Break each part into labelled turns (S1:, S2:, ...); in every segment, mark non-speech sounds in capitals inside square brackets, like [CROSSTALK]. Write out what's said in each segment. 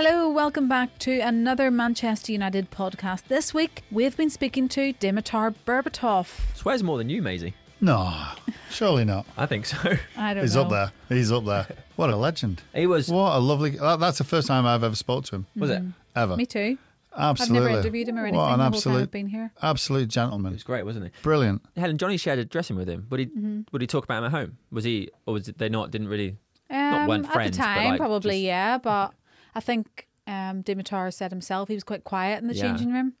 S1: Hello, welcome back to another Manchester United podcast. This week, we've been speaking to Dimitar Berbatov.
S2: Swears more than you, Maisie.
S3: No, surely not.
S2: I think so.
S1: I don't
S3: He's
S1: know.
S3: up there. He's up there. What a legend.
S2: He was.
S3: What a lovely. that- That's the first time I've ever spoke to him.
S2: Was it?
S3: Ever.
S1: Me too.
S3: Absolutely.
S1: I've never interviewed him or anything
S3: What an
S1: the whole time I've been here.
S3: absolute
S2: He
S3: gentleman.
S2: was great, wasn't he?
S3: Brilliant.
S2: Helen, Johnny shared a dressing with him. Would he?
S1: Mm-hmm.
S2: Would he talk about him at home? Was he, or was it, they not? Didn't really.
S1: Um,
S2: weren't
S1: at
S2: friends,
S1: the
S2: but,
S1: time,
S2: like,
S1: probably,
S2: just-
S1: yeah. But I think um, Dimitar said himself he was quite quiet in the
S2: Yeah.
S1: changing room.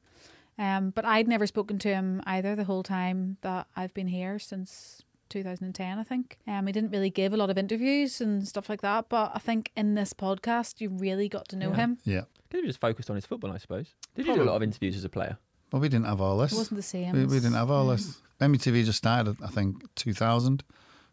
S1: Um, but I'd never spoken to him either the whole time that I've been here since 2010, I think. Um, he didn't really give a lot of interviews and stuff like that. But I think in this podcast, you really got to know
S2: Yeah.
S1: him.
S3: Yeah.
S2: Could have just focused on his football, I suppose. Did you do a lot of interviews as a player?
S3: Well, we didn't have all this.
S1: It wasn't the same.
S3: we, we didn't have all
S1: yeah.
S3: this. MTV just started, I think, 2000.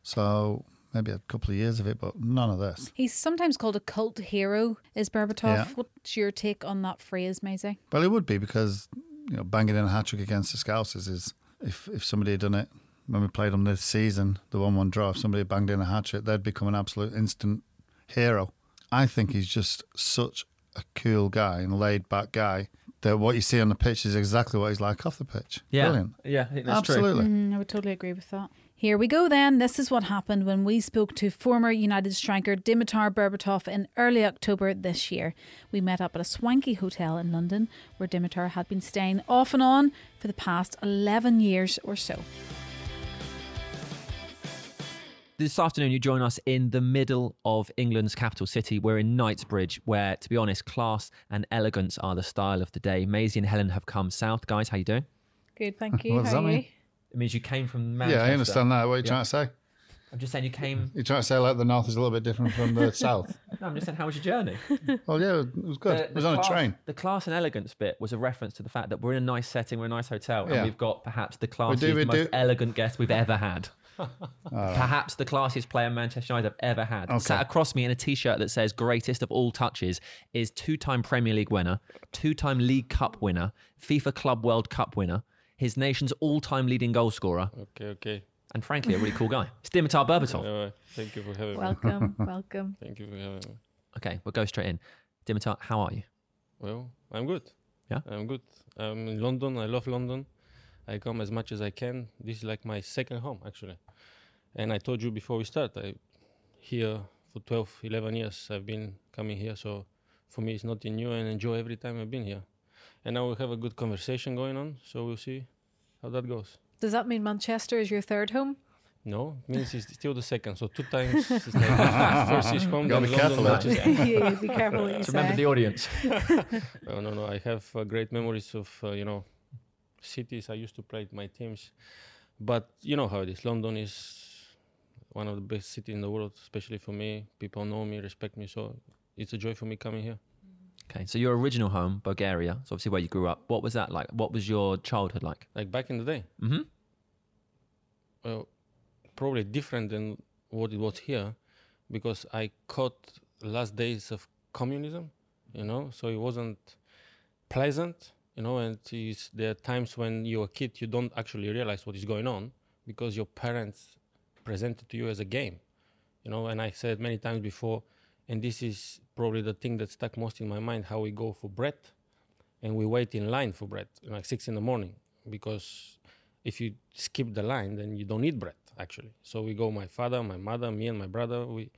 S3: So maybe a couple of years of it, but none of this.
S1: He's sometimes called a cult hero, is Berbatov.
S3: Yeah.
S1: What's your take on that phrase, Maisie?
S3: Well, it would be because, you know, banging in a hat trick against the Scousers is, if, if somebody had done it when we played them this season, the 1 1 draw, if somebody had banged in a hat trick, they'd become an absolute instant hero. I think he's just such a cool guy and laid back guy that what you see on the pitch is exactly what he's like off the pitch. Brilliant.
S2: Yeah, I think that's true.
S3: Absolutely.
S1: Mm, I would totally agree with that. Here we go then. This is what happened when we spoke to former United striker Dimitar Berbatov in early October this year. We met up at a swanky hotel in London where Dimitar had been staying off and on for the past 11 years or so.
S2: This afternoon, you join us in the middle of England's capital city. We're in Knightsbridge, where, to be honest, class and elegance are the style of the day. Maisie and Helen have come south. Guys, how are you doing?
S1: Good, thank [LAUGHS] you.
S3: What does
S1: How
S3: that
S1: are you?
S3: mean?
S2: It means you came from Manchester.
S3: Yeah, I understand that. What are you
S2: Yeah.
S3: trying to say?
S2: I'm just saying you came.
S3: You're trying to say like the north is a little bit different from the [LAUGHS] south.
S2: No, I'm just saying, how was your journey? [LAUGHS]
S3: Well, yeah, it was good.
S2: The-
S3: it was on
S2: class-
S3: a train.
S2: The class and elegance bit was a reference to the fact that we're in a nice setting, we're in a nice hotel, and
S3: Yeah.
S2: we've got perhaps the classiest,
S3: do, we
S2: most
S3: do.
S2: elegant guest we've ever had. [LAUGHS] Perhaps the classiest player Manchester United have ever had.
S3: Okay.
S2: Sat across me in a t-shirt that says "Greatest of all touches" is two-time Premier League winner, two-time League Cup winner, FIFA Club World Cup winner, his nation's all-time leading goal scorer,
S4: Okay, okay.
S2: and frankly a really cool guy. It's Dimitar [LAUGHS] Berbatov.
S4: Uh, thank you for having me.
S1: Welcome, [LAUGHS] welcome.
S4: Thank you for having me.
S2: Okay, we'll go straight in. Dimitar, how are you?
S4: Well, I'm good.
S2: Yeah?
S4: I'm good. I'm in London. I love London. I come as much as I can. This is like my second home, actually. And I told you before we start, I here for 12, 11 years. I've been coming here, so for me it's nothing new, and enjoy every time I've been here. And now we have a good conversation going on, so we'll see how that goes.
S1: Does that mean Manchester is your third home?
S4: No, it means it's still the second. So two times. It's like [LAUGHS] first is home,
S3: Gotta
S4: then
S3: be careful
S4: London. Manchester. [LAUGHS]
S1: yeah, be careful what you
S2: So remember the audience. [LAUGHS]
S4: No, no, no. I have uh, great memories of uh, you know cities I used to play at my teams, but you know how it is. London is one of the best cities in the world, especially for me. People know me, respect me, so it's a joy for me coming here.
S2: Okay, so your original home, Bulgaria, is obviously where you grew up. What was that like? What was your childhood like?
S4: Like back in the day,
S2: Mm-hmm.
S4: well, probably different than what it was here, because I caught last days of communism, you know. So it wasn't pleasant, you know. And there are times when you're a kid, you don't actually realize what is going on because your parents present it to you as a game, you know. And I said many times before, and this is probably the thing that stuck most in my mind: how we go for bread, and we wait in line for bread, like six in the morning, because if you skip the line, then you don't eat bread actually. So we go, my father, my mother, me, and my brother. We,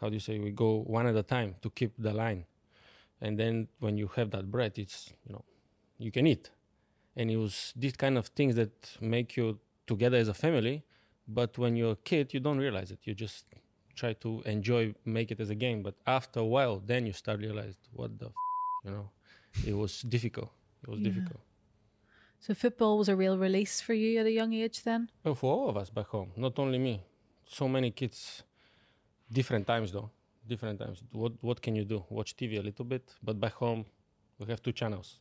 S4: how do you say, we go one at a time to keep the line, and then when you have that bread, it's you know, you can eat, and it was these kind of things that make you together as a family. But when you're a kid, you don't realize it. You just try to enjoy, make it as a game. But after a while, then you start realize what the, f-, you know, it was difficult. It was
S1: Yeah.
S4: difficult.
S1: So football was a real release for you at a young age then?
S4: Well, for all of us back home, not only me. So many kids, different times though, different times. What what can you do? Watch TV a little bit, but back home, we have two channels,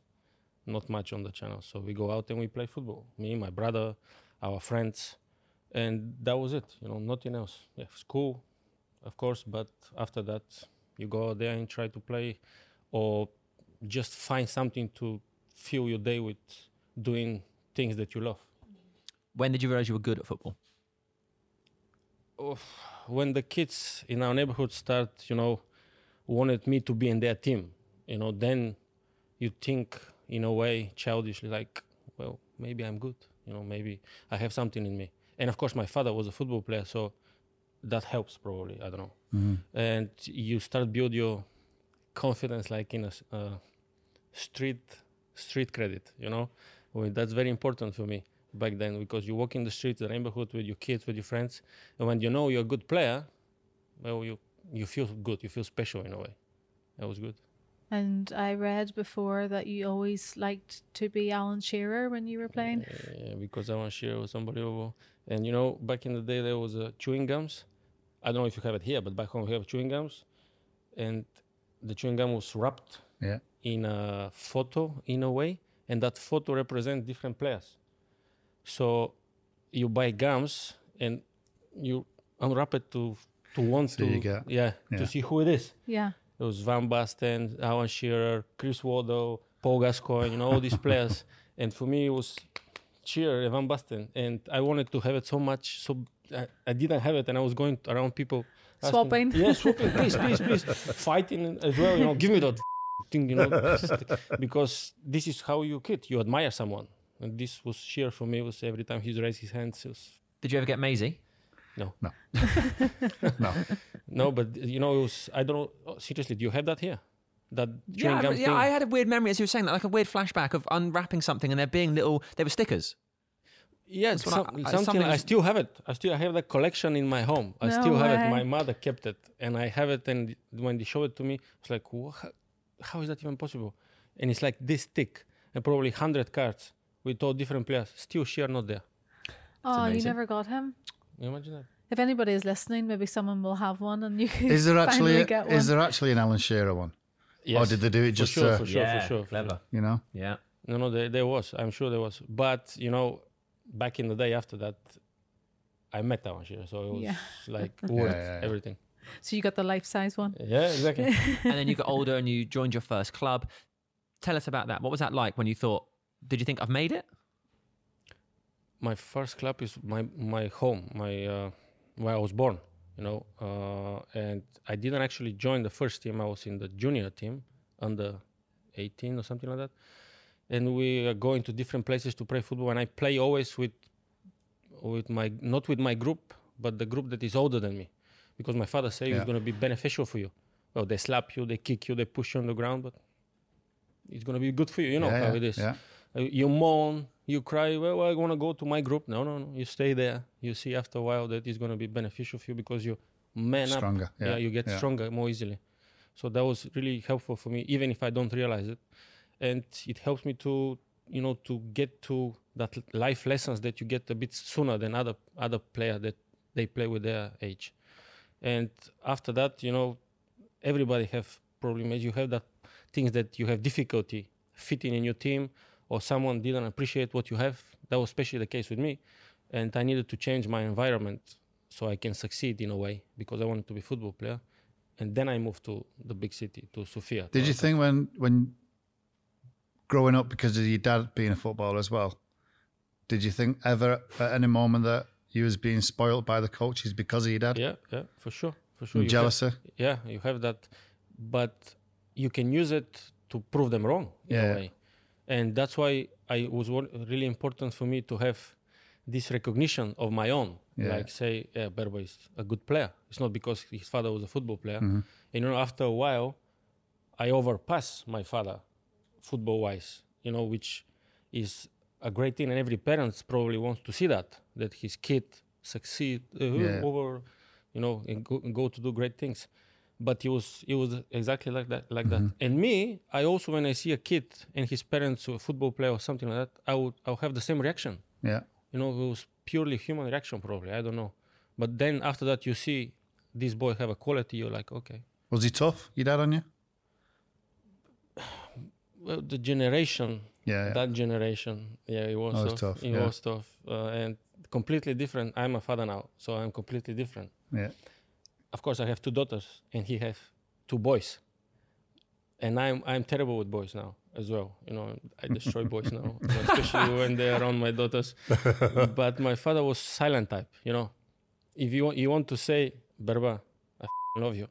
S4: not much on the channels. So we go out and we play football. Me, my brother, our friends, and that was it. You know, nothing else. Yeah, school, of course, but after that, you go there and try to play, or just find something to fill your day with doing things that you love.
S2: When did you realize you were good at football?
S4: when the kids in our neighborhood start, you know, wanted me to be in their team, you know, then you think in a way childishly, like, well, maybe I'm good. You know, maybe I have something in me. And of course, my father was a football player, so that helps probably. I don't know.
S3: Mm-hmm.
S4: And you start build your confidence like in a uh, street street credit. You know, well, that's very important for me back then because you walk in the streets, the neighborhood with your kids, with your friends, and when you know you're a good player, well, you you feel good, you feel special in a way. That was good.
S1: And I read before that you always liked to be Alan Shearer when you were playing.
S4: Yeah, because Alan Shearer was unbelievable. And you know, back in the day, there was uh, chewing gums. I don't know if you have it here, but back home we have chewing gums, and the chewing gum was wrapped
S3: Yeah.
S4: in a photo in a way, and that photo represents different players. So you buy gums and you unwrap it to to want
S3: So
S4: to
S3: you get-
S4: yeah,
S3: yeah.
S4: to see who it is.
S1: Yeah.
S4: It was Van Basten, Alan Shearer, Chris Waddle, Paul Gascoigne, you know, all these [LAUGHS] players. And for me, it was Shearer Evan Van Basten. And I wanted to have it so much, so I, I didn't have it. And I was going around people. asking,
S1: Swapping.
S4: Yeah, swapping, please, please, please. [LAUGHS] Fighting as well, you know, give me that [LAUGHS] thing, you know. [LAUGHS] because this is how you kid. You admire someone. And this was Shearer for me, was every time he raised his hands. It was,
S2: Did you ever get Maisie?
S4: no.
S3: No. no.
S4: No, but, you know, it was, I don't know, oh, seriously, do you have that here? That chewing
S2: Yeah,
S4: gum
S2: I- yeah.
S4: thing?
S2: I had a weird memory as you were saying that, like a weird flashback of unwrapping something and there being little. They were stickers.
S4: Yeah, some,
S2: I- I-
S4: something,
S2: something
S4: I still have it. I still have that collection in my home. I
S1: No
S4: still have it. My mother kept it, and I have it. And when they showed it to me, it's like, "Wha- how, how is that even possible? And it's like this thick, and probably hundred cards with all different players. Still, Shearer not there.
S1: Oh, you never got him.
S4: You imagine that?
S1: If anybody is listening, maybe someone will have one, and you can [LAUGHS]
S3: Is there actually
S1: finally get one.
S3: is there actually an Alan Shearer one? Or did they do it
S4: for
S3: just
S4: sure,
S3: to,
S4: for sure, for sure, for
S2: clever.
S4: sure.
S3: you know?
S2: Yeah.
S4: No, no, there, there was. I'm sure there was. But you know, back in the day after that, I met Alan Shearer, so it was
S1: Yeah.
S4: like [LAUGHS] worth
S3: yeah, yeah.
S4: everything.
S1: so you got the life size one.
S4: Yeah, exactly. [LAUGHS]
S2: and then you got older and you joined your first club. Tell us about that. What was that like when you thought? Did you think I've made it?
S4: my first club is my my home, my uh, where I was born. You know, uh, and I didn't actually join the first team. I was in the junior team, under 18 or something like that. And we are going to different places to play football. And I play always with with my not with my group, but the group that is older than me, because my father said
S3: Yeah.
S4: it's going to be beneficial for you. Well, they slap you, they kick you, they push you on the ground, but it's going to be good for you. You know
S3: yeah,
S4: how
S3: yeah,
S4: it is. Uh, you moan, you cry. Well, I want to go to my group. No, no, no. You stay there. You see after a while that it's going to be beneficial for you because you man up.
S3: Stronger.
S4: Yeah,
S3: Yeah.
S4: you get
S3: yeah.
S4: stronger more easily. So that was really helpful for me, even if I don't realize it, and it helps me to, you know, to get to that life lessons that you get a bit sooner than other other player that they play with their age. And after that, you know, everybody have problems. You have that things that you have difficulty fitting in your team, or someone didn't appreciate what you have. That was especially the case with me, and I needed to change my environment so I can succeed in a way because I wanted to be a football player. And then I moved to the big city, to Sofia.
S3: Did you think when when growing up because of your dad being a footballer as well, did you think ever at any moment that you was being spoiled by the coaches because of your dad?
S4: Yeah, yeah, for sure, for sure. You have-
S3: jealousy?
S4: yeah, you have that, but you can use it to prove them wrong in
S3: Yeah.
S4: And that's why I it was really important for me to have this recognition of my own.
S3: Yeah.
S4: Like say, yeah, Berbo is a good player. It's not because his father was a football player.
S3: Mm-hmm.
S4: And you know, after a while, I overpass my father, football wise. You know, which is a great thing, and every parent probably wants to see that that his kid succeed uh,
S3: Yeah.
S4: over, you know, and go, and go to do great things. But he was he was exactly like that, like
S3: Mm-hmm.
S4: that. And me, I also when I see a kid and his parents a football player or something like that, I would I'll have the same reaction.
S3: Yeah.
S4: You know, it was purely human reaction probably. I don't know. But then after that, you see this boy have a quality. You're like, okay.
S3: Was he tough, your dad on you? [SIGHS]
S4: Well, the generation
S3: Yeah. yeah.
S4: that generation yeah it was,
S3: was
S4: tough.
S3: tough,
S4: it
S3: yeah.
S4: was tough uh, and completely different i'm a father now so i'm completely different
S3: yeah.
S4: Of course i have two daughters and he has two boys and i'm i'm terrible with boys now as well you know i destroy boys now [LAUGHS] especially when they're around my daughters [LAUGHS] but my father was silent type you know if you want you want to say berba I love you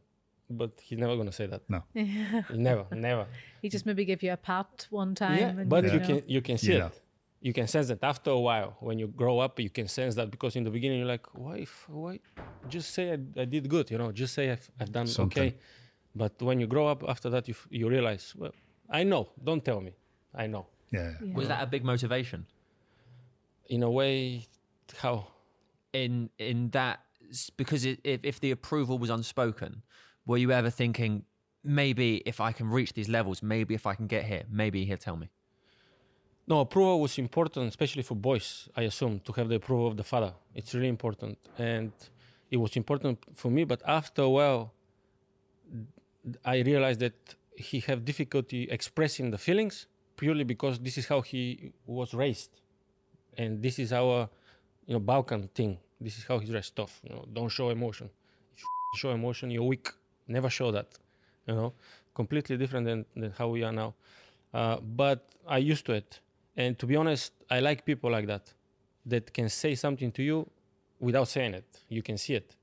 S4: but he's never gonna say that.
S3: No.
S4: never, never. [LAUGHS]
S1: he just maybe give you a pat one time.
S4: yeah,
S1: and,
S4: but
S1: you
S4: you
S1: know.
S4: can you can see
S3: You
S4: it.
S3: Know.
S4: You can sense that after a while. When you grow up, you can sense that because in the beginning you're like, why, if, why? Just say I, I did good, you know. Just say I've, I've done
S3: Something.
S4: okay. But when you grow up after that, you you realize, well, I know. Don't tell me. I know.
S3: Yeah.
S1: Yeah.
S2: Was that a big motivation
S4: In a way, how?
S2: in in that because it, if if the approval was unspoken, were you ever thinking maybe if I can reach these levels, maybe if I can get here, maybe he'll tell me.
S4: No, approval was important, especially for boys. I assume to have the approval of the father. It's really important, and it was important for me. But after a while, I realized that he had difficulty expressing the feelings purely because this is how he was raised, and this is our, you know, Balkan thing. This is how he's raised tough. You know, don't show emotion. If you [LAUGHS] show emotion, you're weak. Never show that. You know, completely different than, than how we are now. Uh, but I used to it, and to be honest, I like people like that, that can say something to you without saying it. You can see it.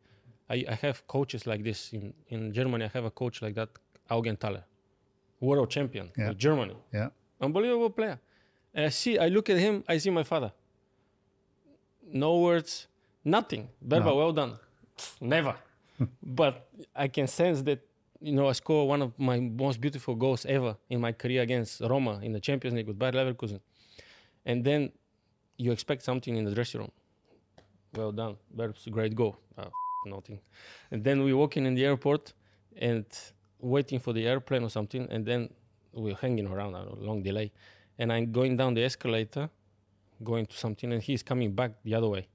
S4: I, I have coaches like this in, in Germany. I have a coach like that, Augen Augenthaler, world champion
S3: Yeah.
S4: in Germany,
S3: Yeah.
S4: unbelievable player. And I see, I look at him, I see my father. No words, nothing. Berba,
S3: No.
S4: well done. Never. [LAUGHS] but I can sense that, you know, I score one of my most beautiful goals ever in my career against Roma in the Champions League with Bayer Leverkusen. And then you expect something in the dressing room. Well done. That's a great goal. Ah, nothing. And then we walking in the airport and waiting for the airplane or something. And then we're hanging around, a long delay. And I'm going down the escalator, going to something, and he's coming back the other way.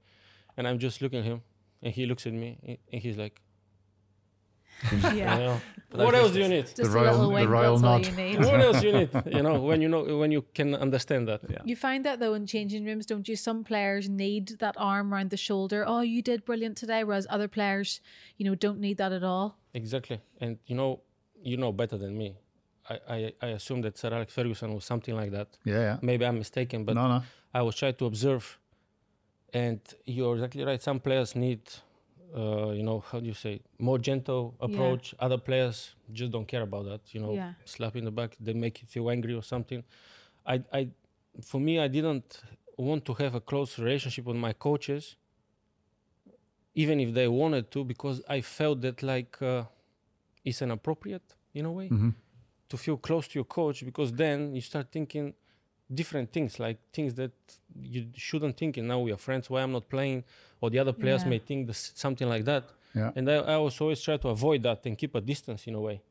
S4: And I'm just looking at him, and he looks at me, and he's like, [LAUGHS]
S1: yeah.
S4: you know, what else do you need?
S1: Just
S3: The
S1: a
S3: royal- the royal
S1: that's all
S3: nod.
S1: you need.
S4: what else do you need? [LAUGHS] You know, when you know when you can understand that.
S1: You find that though in changing rooms, don't you? Some players need that arm around the shoulder. Oh, you did brilliant today, whereas other players, you know, don't need that at all.
S4: Exactly. And you know, you know better than me. I, I, I assume that Sir Alex Ferguson was something like that.
S3: Yeah. Yeah.
S4: Maybe I'm mistaken, but
S3: no, no.
S4: I was trying to observe. And you're exactly right. Some players need, uh, you know, how do you say, more gentle approach. Other players just don't care about that. You know,
S1: Yeah.
S4: slap in the back, they make you feel angry or something. I, I, for me, I didn't want to have a close relationship with my coaches, even if they wanted to, because I felt that like uh, it's inappropriate in a way
S3: hmm
S4: to feel close to your coach because then you start thinking different things like things that you shouldn't think and now we are friends why i'm not playing or the other players
S1: Yeah.
S4: may think this, something like that
S3: Yeah.
S4: and I, I was always try to avoid that and keep a distance in a way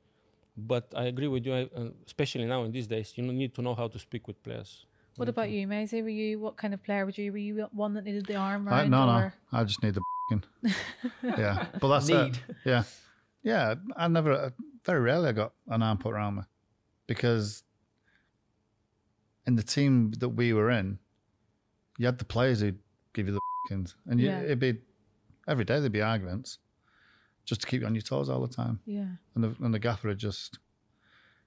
S4: but i agree with you I, uh, especially now in these days you need to know how to speak with players
S1: What about you, Maisie? Were you what kind of player would you? Were you one that needed the arm
S3: I,
S1: round?
S3: no, no.
S1: or?
S3: I just need the. [LAUGHS] yeah. But that's
S2: Need.
S3: it. Yeah. Yeah. I never. uh, Very rarely I got an arm put around me, because in the team that we were in, you had the players who'd give you the and you,
S1: Yeah.
S3: it'd be every day there'd be arguments, just to keep you on your toes all the time.
S1: Yeah.
S3: and the, and the gaffer would just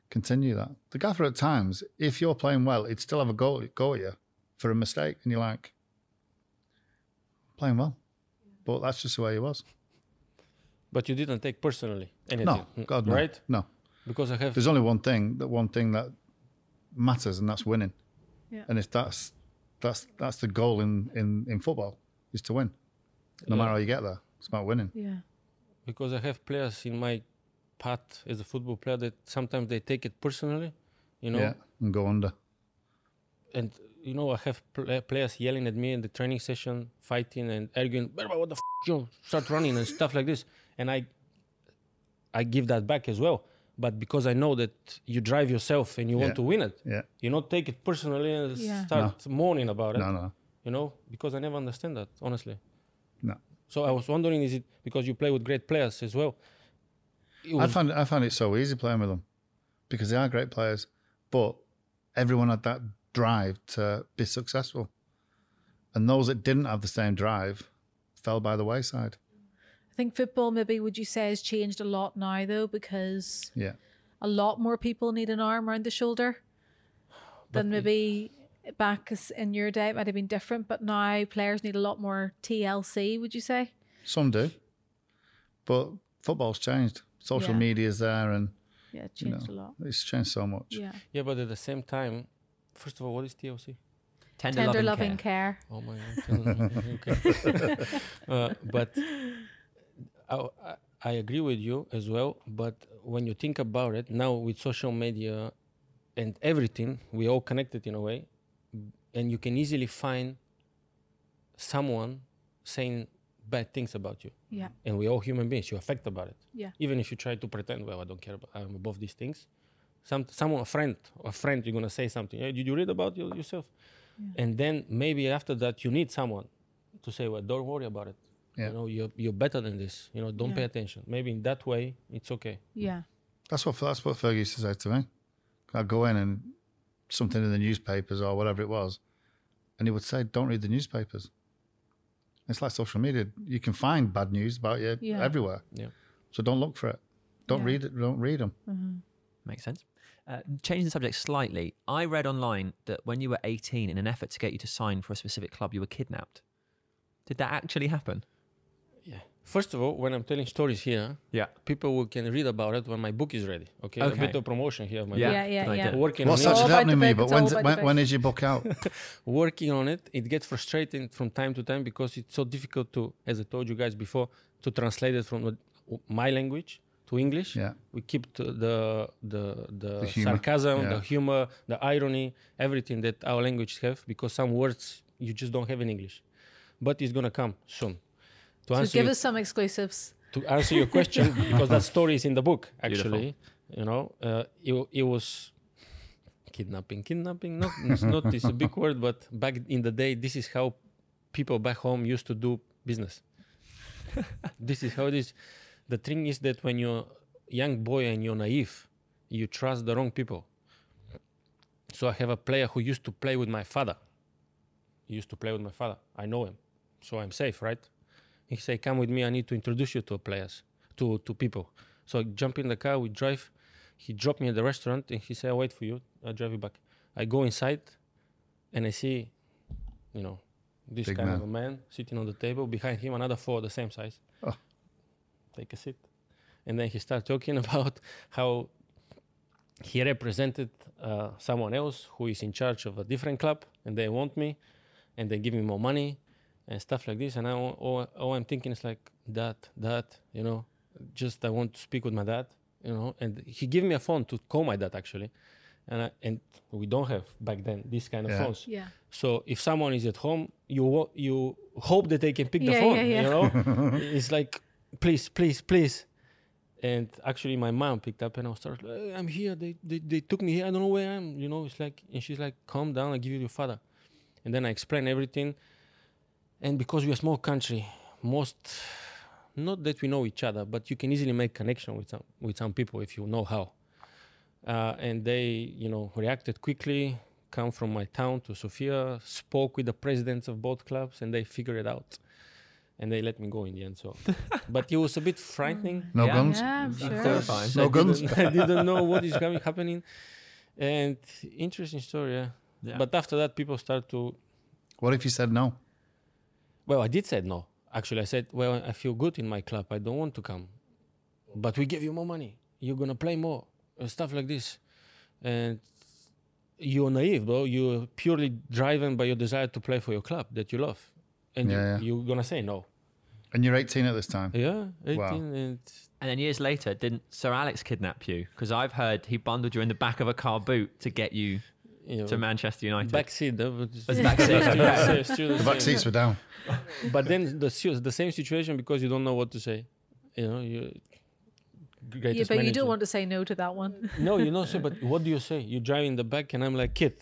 S3: continue that. The gaffer at times, if you're playing well, he'd still have a go, go at you for a mistake, and you're like, playing well, but that's just the way he was.
S4: but you didn't take personally anything
S3: No, God, no,
S4: right
S3: no.
S4: because i have
S3: There's only one thing that one thing that matters, and that's winning.
S1: Yeah.
S3: And if that's that's that's the goal in in in football is to win, no
S4: Yeah.
S3: matter how you get there. It's about winning.
S1: Yeah.
S4: because I have players in my path as a football player that sometimes they take it personally, you know,
S3: Yeah, and go under.
S4: and you know I have pl- players yelling at me in the training session, fighting and arguing. "Berba, What the f-? you know, start running and stuff like this, and I, I give that back as well. But because I know that you drive yourself and you
S3: Yeah.
S4: want to win it,
S3: Yeah.
S4: you not take it personally and
S1: Yeah.
S4: start mourning about it.
S3: No, no,
S4: You know, because I never understand that honestly.
S3: no.
S4: So I was wondering, is it because you play with great players as well?
S3: I
S4: was-
S3: found I found it so easy playing with them because they are great players, but everyone had that drive to be successful, and those that didn't have the same drive fell by the wayside.
S1: I think football maybe would you say has changed a lot now though because
S3: Yeah,
S1: a lot more people need an arm around the shoulder [SIGHS] than maybe back in your day. It might have been different, but now players need a lot more TLC. Would you say?
S3: some do, but football's changed. social
S1: Yeah.
S3: media is there, and
S1: Yeah, it
S3: you
S1: changed
S3: know,
S1: a lot.
S3: it's changed so much.
S1: Yeah.
S4: Yeah, but at the same time, first of all, what is TLC?
S2: Tender,
S1: Tender
S2: loving,
S1: loving
S2: care.
S1: care.
S4: Oh my god. [LAUGHS] okay. [LAUGHS] uh, but I, I, agree with you as well. But when you think about it, now with social media and everything, we all connected in a way, and you can easily find someone saying bad things about you.
S1: Yeah.
S4: And we're all human beings. you affect about it.
S1: Yeah.
S4: Even if you try to pretend, well, I don't care about, I'm above these things. Some, someone, a friend, a friend, you're gonna say something. Hey, did you read about you, yourself? And then maybe after that, you need someone to say, well, don't worry about it.
S3: Yeah.
S4: You know, you're, you're better than this. You know, don't pay attention. Maybe in that way, it's okay.
S1: Yeah.
S3: That's what that's what Fergie used to say to me. I'd go in and something in the newspapers or whatever it was, and he would say, "Don't read the newspapers." It's like social media. You can find bad news about you
S1: Yeah.
S3: everywhere.
S4: Yeah.
S3: So don't look for it. Don't
S1: Yeah.
S3: read it. Don't read them.
S2: Makes sense. Uh, changing the subject slightly, I read online that when you were 18, in an effort to get you to sign for a specific club, you were kidnapped. Did that actually happen?
S4: Yeah. First of all, when I'm telling stories here,
S2: Yeah.
S4: people will can read about it when my book is ready. Okay. A bit of promotion here of my
S2: Yeah.
S1: Yeah, yeah,
S2: good
S1: yeah.
S4: Working
S3: What's
S4: on it.
S3: actually
S1: about
S3: happening to me? But when's,
S1: about the
S3: when, when is your book out? [LAUGHS] [LAUGHS]
S4: working on it it gets frustrating from time to time because it's so difficult to as i told you guys before to translate it from my language to english
S3: Yeah.
S4: we keep the the the,
S3: The
S4: sarcasm
S3: yeah.
S4: the humor the irony everything that our language have because some words you just don't have in english but it's gonna come soon to
S1: So
S4: answer
S1: give
S4: you-
S1: us some exclusives.
S4: to answer your question [LAUGHS] because that story is in the book actually you know uh, it, it was kidnapping kidnapping not it's not it's a big word but back in the day this is how people back home used to do business. [LAUGHS] This is how it is. The thing is that when you're a young boy and you're naive you trust the wrong people. So i have a player who used to play with my father. He used to play with my father. I know him. So i'm safe right he say, "Come with me. I need to introduce you to players, to to people." So I jump in the car. We drive. He dropped me at the restaurant, and he said, "I'll wait for you. I'll drive you back." I go inside, and I see, you know, this
S3: Big
S4: kind of a man sitting on the table. Behind him, another four the same size.
S3: Oh.
S4: Take a seat, and then he started talking [LAUGHS] about how he represented uh, someone else who is in charge of a different club, and they want me, and they give me more money and stuff like this. And I, all, all, all I'm thinking is like that, that, you know, just I want to speak with my dad, you know. And he gave me a phone to call my dad actually, and I, and we don't have back then these kind of
S3: Yeah.
S4: phones.
S1: Yeah.
S4: So if someone is at home, you you hope that they can pick the phone.
S1: yeah, yeah.
S4: You know, [LAUGHS] it's like please, please, please. And actually, my mom picked up and I was started. "Hey, I'm here. They, they they took me here. I don't know where I am. You know, it's like and she's like, calm down. I give you your father. And then I explain everything. And because we're a small country, most not that we know each other, but you can easily make connection with some with some people if you know how. Uh, and they, you know, reacted quickly. Come from my town to Sofia, spoke with the presidents of both clubs, and they figured it out. And they let me go in the end. So, [LAUGHS] but it was a bit frightening.
S3: No
S2: Yeah.
S3: guns.
S1: Yeah, I'm sure.
S3: No
S4: I
S3: guns.
S4: didn't- [LAUGHS] I didn't know what is [LAUGHS] coming, happening. And interesting story, yeah.
S2: Yeah.
S4: But after that, people start to.
S3: What if you said no?
S4: Well, I did say no. Actually, I said, well, I feel good in my club. I don't want to come. But we give you more money. You're gonna play more and stuff like this. And you're naive, bro. You're purely driven by your desire to play for your club that you love, and
S3: Yeah,
S4: you,
S3: yeah.
S4: you're gonna say no.
S3: And you're 18 at this time.
S4: Yeah, 18
S3: Wow.
S4: and
S2: And then years later, didn't Sir Alex kidnap you? Because I've heard he bundled you in the back of a car boot to get you
S4: you know,
S2: to Manchester United.
S4: backseat. but it's-
S2: Was backseat,
S4: the [LAUGHS] same- the
S3: The back seats were down.
S4: but then the the same situation because you don't know what to say. You know, you.
S1: Yeah,
S4: greatest
S1: but you don't want to say no to that one.
S4: No, you know, so but what do you say? You drive in the back, and I'm like, kid,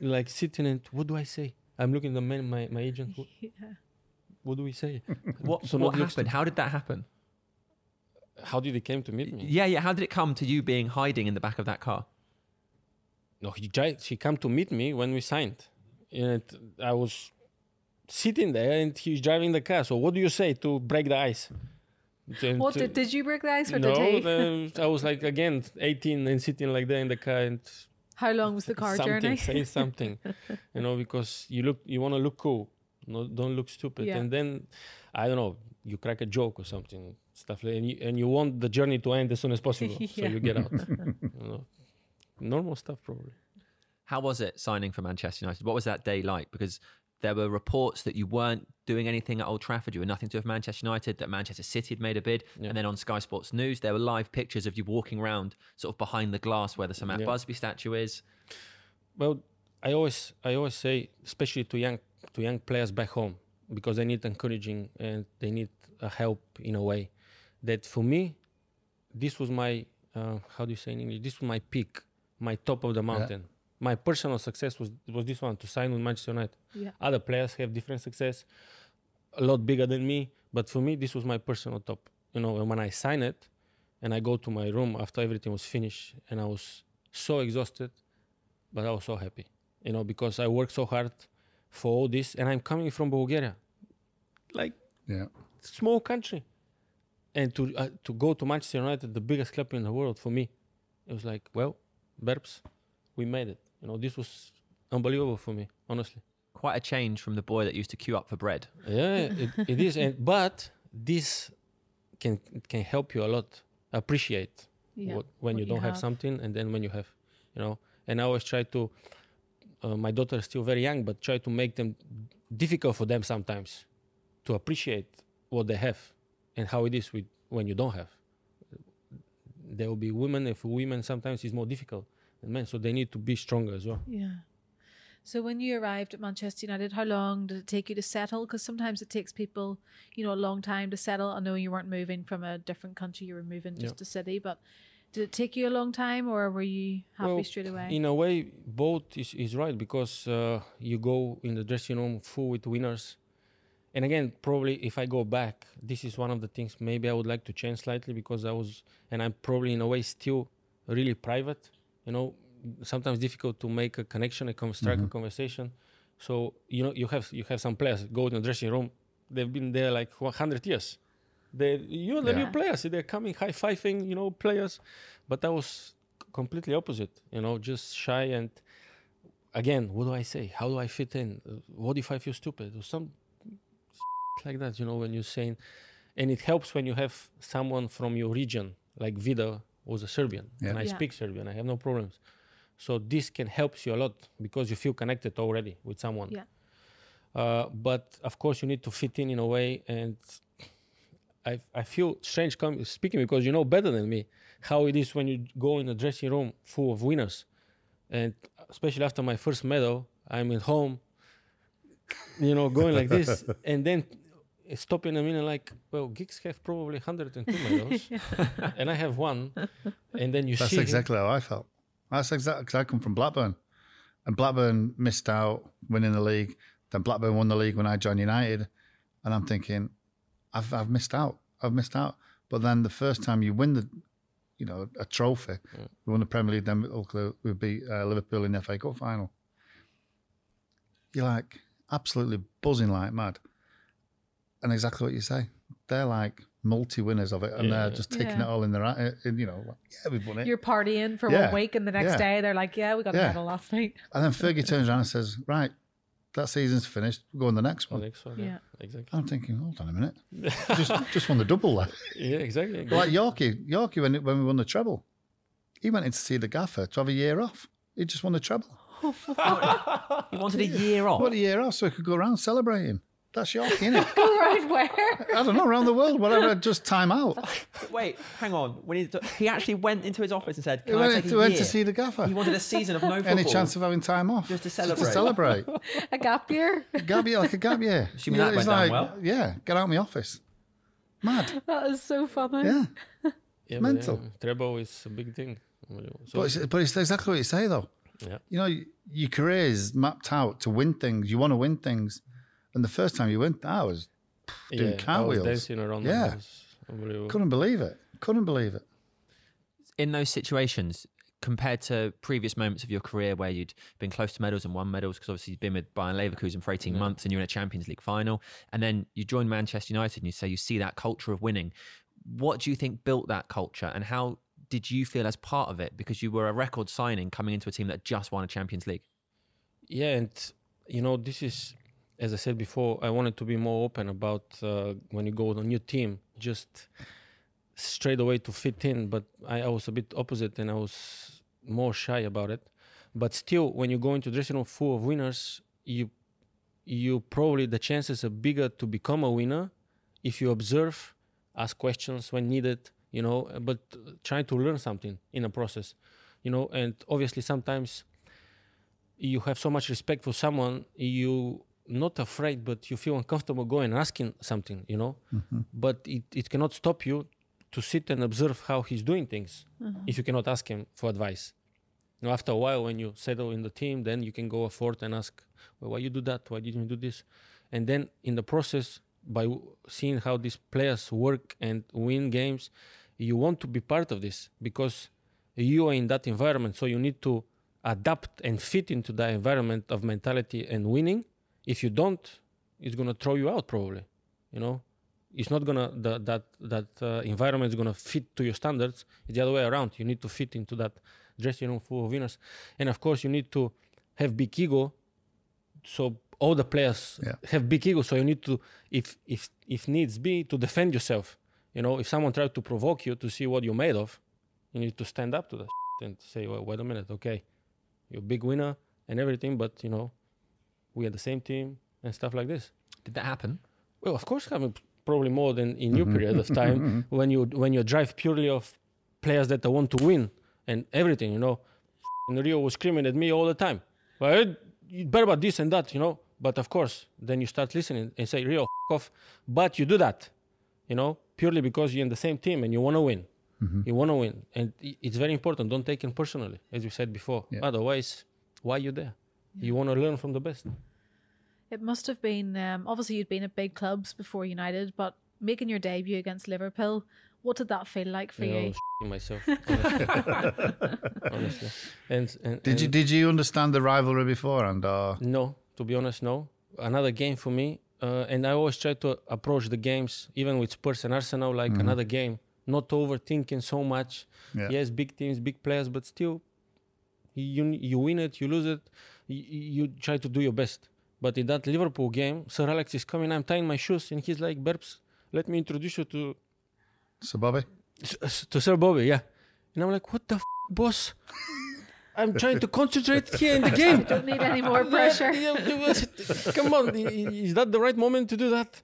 S4: like sitting and what do I say? I'm looking at the man, my my agent. [LAUGHS] What, what do we say? [LAUGHS]
S2: what
S4: So
S2: what happened? How did that happen?
S4: How did he came to meet me?
S2: Yeah, yeah. How did it come to you being hiding in the back of that car?
S4: No, he come to meet me when we signed, and I was sitting there, and he's driving the car. So what do you say to break the ice? And
S1: What did, did you break the ice or
S4: no,
S1: did he?
S4: I was like again 18 and sitting like that in the car and
S1: How long was the car
S4: something,
S1: journey?
S4: say something, [LAUGHS] you know, because you look, you want to look cool, no, don't look stupid.
S1: Yeah.
S4: And then, I don't know, you crack a joke or something. stuff like and you, and you want the journey to end as soon as possible, [LAUGHS] so you get out. [LAUGHS] you know, normal stuff probably.
S2: How was it signing for Manchester United? What was that day like? Because there were reports that you weren't doing anything at Old Trafford. You were nothing to do with Manchester United. That Manchester City had made a bid,
S4: Yeah.
S2: and then on Sky Sports News there were live pictures of you walking around, sort of behind the glass where the Sir Matt
S4: Yeah.
S2: Busby statue is.
S4: Well, I always I always say, especially to young to young players back home, because they need encouraging and they need help in a way. That for me, this was my uh, how do you say in English? This was my peak, my top of the mountain. My personal success was was this one to sign with Manchester United.
S1: Yeah.
S4: Other players have different success, a lot bigger than me. But for me, this was my personal top. You know, and when I sign it, and I go to my room after everything was finished, and I was so exhausted, but I was so happy. You know, because I worked so hard for all this, and I'm coming from Bulgaria, like
S3: Yeah.
S4: small country, and to uh, to go to Manchester United, the biggest club in the world, for me, it was like, well, Berbs, we made it. You know, this was unbelievable for me, honestly.
S2: Quite a change from the boy that used to queue up for bread.
S4: Yeah, it, it [LAUGHS] is, and but this can can help you a lot. Appreciate
S1: Yeah,
S4: what, when
S1: what
S4: you
S1: you
S4: don't have.
S1: have.
S4: something, and then when you have, you know. And I always try to. Uh, my daughter is still very young, but try to make them difficult for them sometimes to appreciate what they have and how it is with when you don't have. There will be women. and for women, sometimes it's more difficult than men, so they need to be stronger as well.
S1: Yeah. So when you arrived at Manchester United, how long did it take you to settle? Because sometimes it takes people, you know, a long time to settle. I know you weren't moving from a different country; you were moving just
S4: Yeah.
S1: a city. But did it take you a long time, or were you happy
S4: Well,
S1: straight away?
S4: In a way, both is, is right because uh, you go in the dressing room full with winners. And again, probably if I go back, this is one of the things maybe I would like to change slightly because I was, and I'm probably in a way still really private. You know, sometimes difficult to make a connection, a con- strike a mm-hmm. conversation. So you know, you have you have some players go in the dressing room. They've been there like 100 years. They, you're the
S1: Yeah.
S4: new players. They're coming high fiving, you know, players. But I was completely opposite. You know, just shy and again, what do I say? How do I fit in? What if I feel stupid or some like that? You know, when you're saying, and it helps when you have someone from your region, like Vida was a Serbian,
S3: Yeah.
S4: and I
S1: Yeah.
S4: speak Serbian. I have no problems. So this can help you a lot because you feel connected already with someone.
S1: Yeah.
S4: Uh, but of course, you need to fit in in a way, and I I feel strange com- speaking because you know better than me how it is when you go in a dressing room full of winners, and especially after my first medal, I'm at home, you know, going like this, [LAUGHS] and then stop in a minute like, well, Giggs have probably 102 [LAUGHS] medals, and I have one, and then you
S3: That's
S4: see
S3: exactly how I felt. That's exactly because I come from Blackburn, and Blackburn missed out winning the league. Then Blackburn won the league when I joined United, and I'm thinking, I've I've missed out. I've missed out. But then the first time you win the, you know, a trophy, we won the Premier League. Then we- we beat uh, Liverpool in the FA Cup final. You're like absolutely buzzing like mad, and exactly what you say. They're like multi winners of it, and
S4: Yeah.
S3: they're just taking
S1: Yeah.
S3: it all in their, in, you know, like, yeah, we've won it.
S1: You're partying for
S3: Yeah.
S1: one week, and the next
S3: Yeah.
S1: day they're like, "Yeah, we got a
S3: Yeah.
S1: medal last night."
S3: And then [LAUGHS] Fergie turns around and says, "Right, that season's finished. We'll go on the next one."
S4: next one,
S1: Yeah.
S4: yeah, exactly.
S3: I'm thinking, hold on a minute, [LAUGHS] just just won the double there.
S4: Yeah, exactly.
S3: Like Yorkie, Yorkie when when we won the treble, he went in to see the gaffer to have a year off. He just won the treble. [LAUGHS]
S2: he wanted a year off.
S3: What a year off, so he could go around celebrating. That's Yorkie, isn't?
S1: Go right where?
S3: I don't know, around the world, whatever, just time out.
S2: Wait, hang on. When he, he actually went into his office and said,
S3: He
S2: "Can I
S3: went,
S2: take
S3: to,
S2: a
S3: went
S2: year?"
S3: to see the gaffer.
S2: He wanted a season of no [LAUGHS] football.
S3: Any chance of having time off?
S2: Just to celebrate.
S3: to
S2: celebrate.
S3: celebrate. [LAUGHS]
S1: a gap year?
S3: gap year, like a gap year. [LAUGHS]
S2: Assuming
S3: You
S2: that
S3: know, it's
S2: went down
S3: like,
S2: well.
S3: Yeah, get out of my office. Mad.
S1: That is so funny.
S3: Yeah.
S4: Yeah,
S3: mental.
S4: yeah, treble is a big thing. So,
S3: But it's, but it's exactly what you say, though.
S4: yeah.
S3: You know, your career is mapped out to win things. You want to win things. And the first time you went, I was, doing
S4: yeah, I was
S3: cartwheels.
S4: dancing around.
S3: Yeah.
S4: Yeah. Unbelievable.
S3: couldn't believe it. Couldn't believe it.
S2: in those situations compared to previous moments of your career where you'd been close to medals and won medals because obviously you'd been with Bayer Leverkusen for 18
S4: Yeah.
S2: months and you're in a Champions League final and then you join Manchester United and you say you see that culture of winning what do you think built that culture and how did you feel as part of it because you were a record signing coming into a team that just won a Champions League
S4: Yeah, and you know, this is, as I said before, I wanted to be more open about uh, when you go on a new team. Just straight away to fit in, but I, I was a bit opposite and I was more shy about it. But still, when you go into dressing room full of winners, you you probably the chances are bigger to become a winner if you observe, ask questions when needed, you know, but try to learn something in a process, you know, and obviously sometimes you have so much respect for someone, you not afraid, but you feel uncomfortable going and asking something, you know, mm-hmm. but it, it cannot stop you to sit and observe how he's doing things mm-hmm. if you cannot ask him for advice. You know, after a while, when you settle in the team, then you can go forth and ask, well, why you do that? Why didn't you do this? And then in the process, by seeing how these players work and win games, you want to be part of this because you are in that environment. So you need to adapt and fit into the environment of mentality and winning. If you don't, it's gonna throw you out probably. You know, it's not gonna the, that that uh, environment is gonna fit to your standards. It's the other way around. You need to fit into that dressing room full of winners, and of course you need to have big ego. So all the players
S3: Yeah.
S4: have big ego. So you need to, if if if needs be, to defend yourself. You know, if someone tries to provoke you to see what you're made of, you need to stand up to that and say, well, wait a minute, okay, you're a big winner and everything, but you know, we are the same team and stuff like this.
S2: Did that happen?
S4: Well, of course, having probably more than in your mm-hmm. period of time mm-hmm. when you when you drive purely of players that want to win and everything. You know, and Rio was screaming at me all the time. Well, you better about this and that, you know. But of course, then you start listening and say, Rio, f- off. But you do that, you know, purely because you're in the same team and you want to win. Mm-hmm. You want to win, and it's very important. Don't take it personally, as you said before.
S3: Yeah.
S4: Otherwise, why are you there? You want to learn from the best.
S1: It must have been um, obviously you'd been at big clubs before United, but making your debut against Liverpool, what did that feel like for
S4: Yeah, I
S1: you?
S4: was shitting myself, [LAUGHS] honestly. honestly. And, and
S3: Did you did you understand the rivalry beforehand? Or
S4: No, to be honest, no. Another game for me, uh, and I always try to approach the games, even with Spurs and Arsenal, like another game. Not overthinking so much.
S3: Yeah.
S4: Yes, big teams, big players, but still, you you win it, you lose it, you, you try to do your best. But in that Liverpool game, Sir Alex is coming. I'm tying my shoes, and he's like, "Berbs, let me introduce you to
S3: Sir Bobby?
S4: S- s- to Sir Bobby, yeah. And I'm like, what the f- boss? [LAUGHS] I'm trying to concentrate here in the [LAUGHS] game.
S1: Don't need any more pressure. [LAUGHS]
S4: Yeah, yeah, yeah, Come on, i- i- is that the right moment to do that?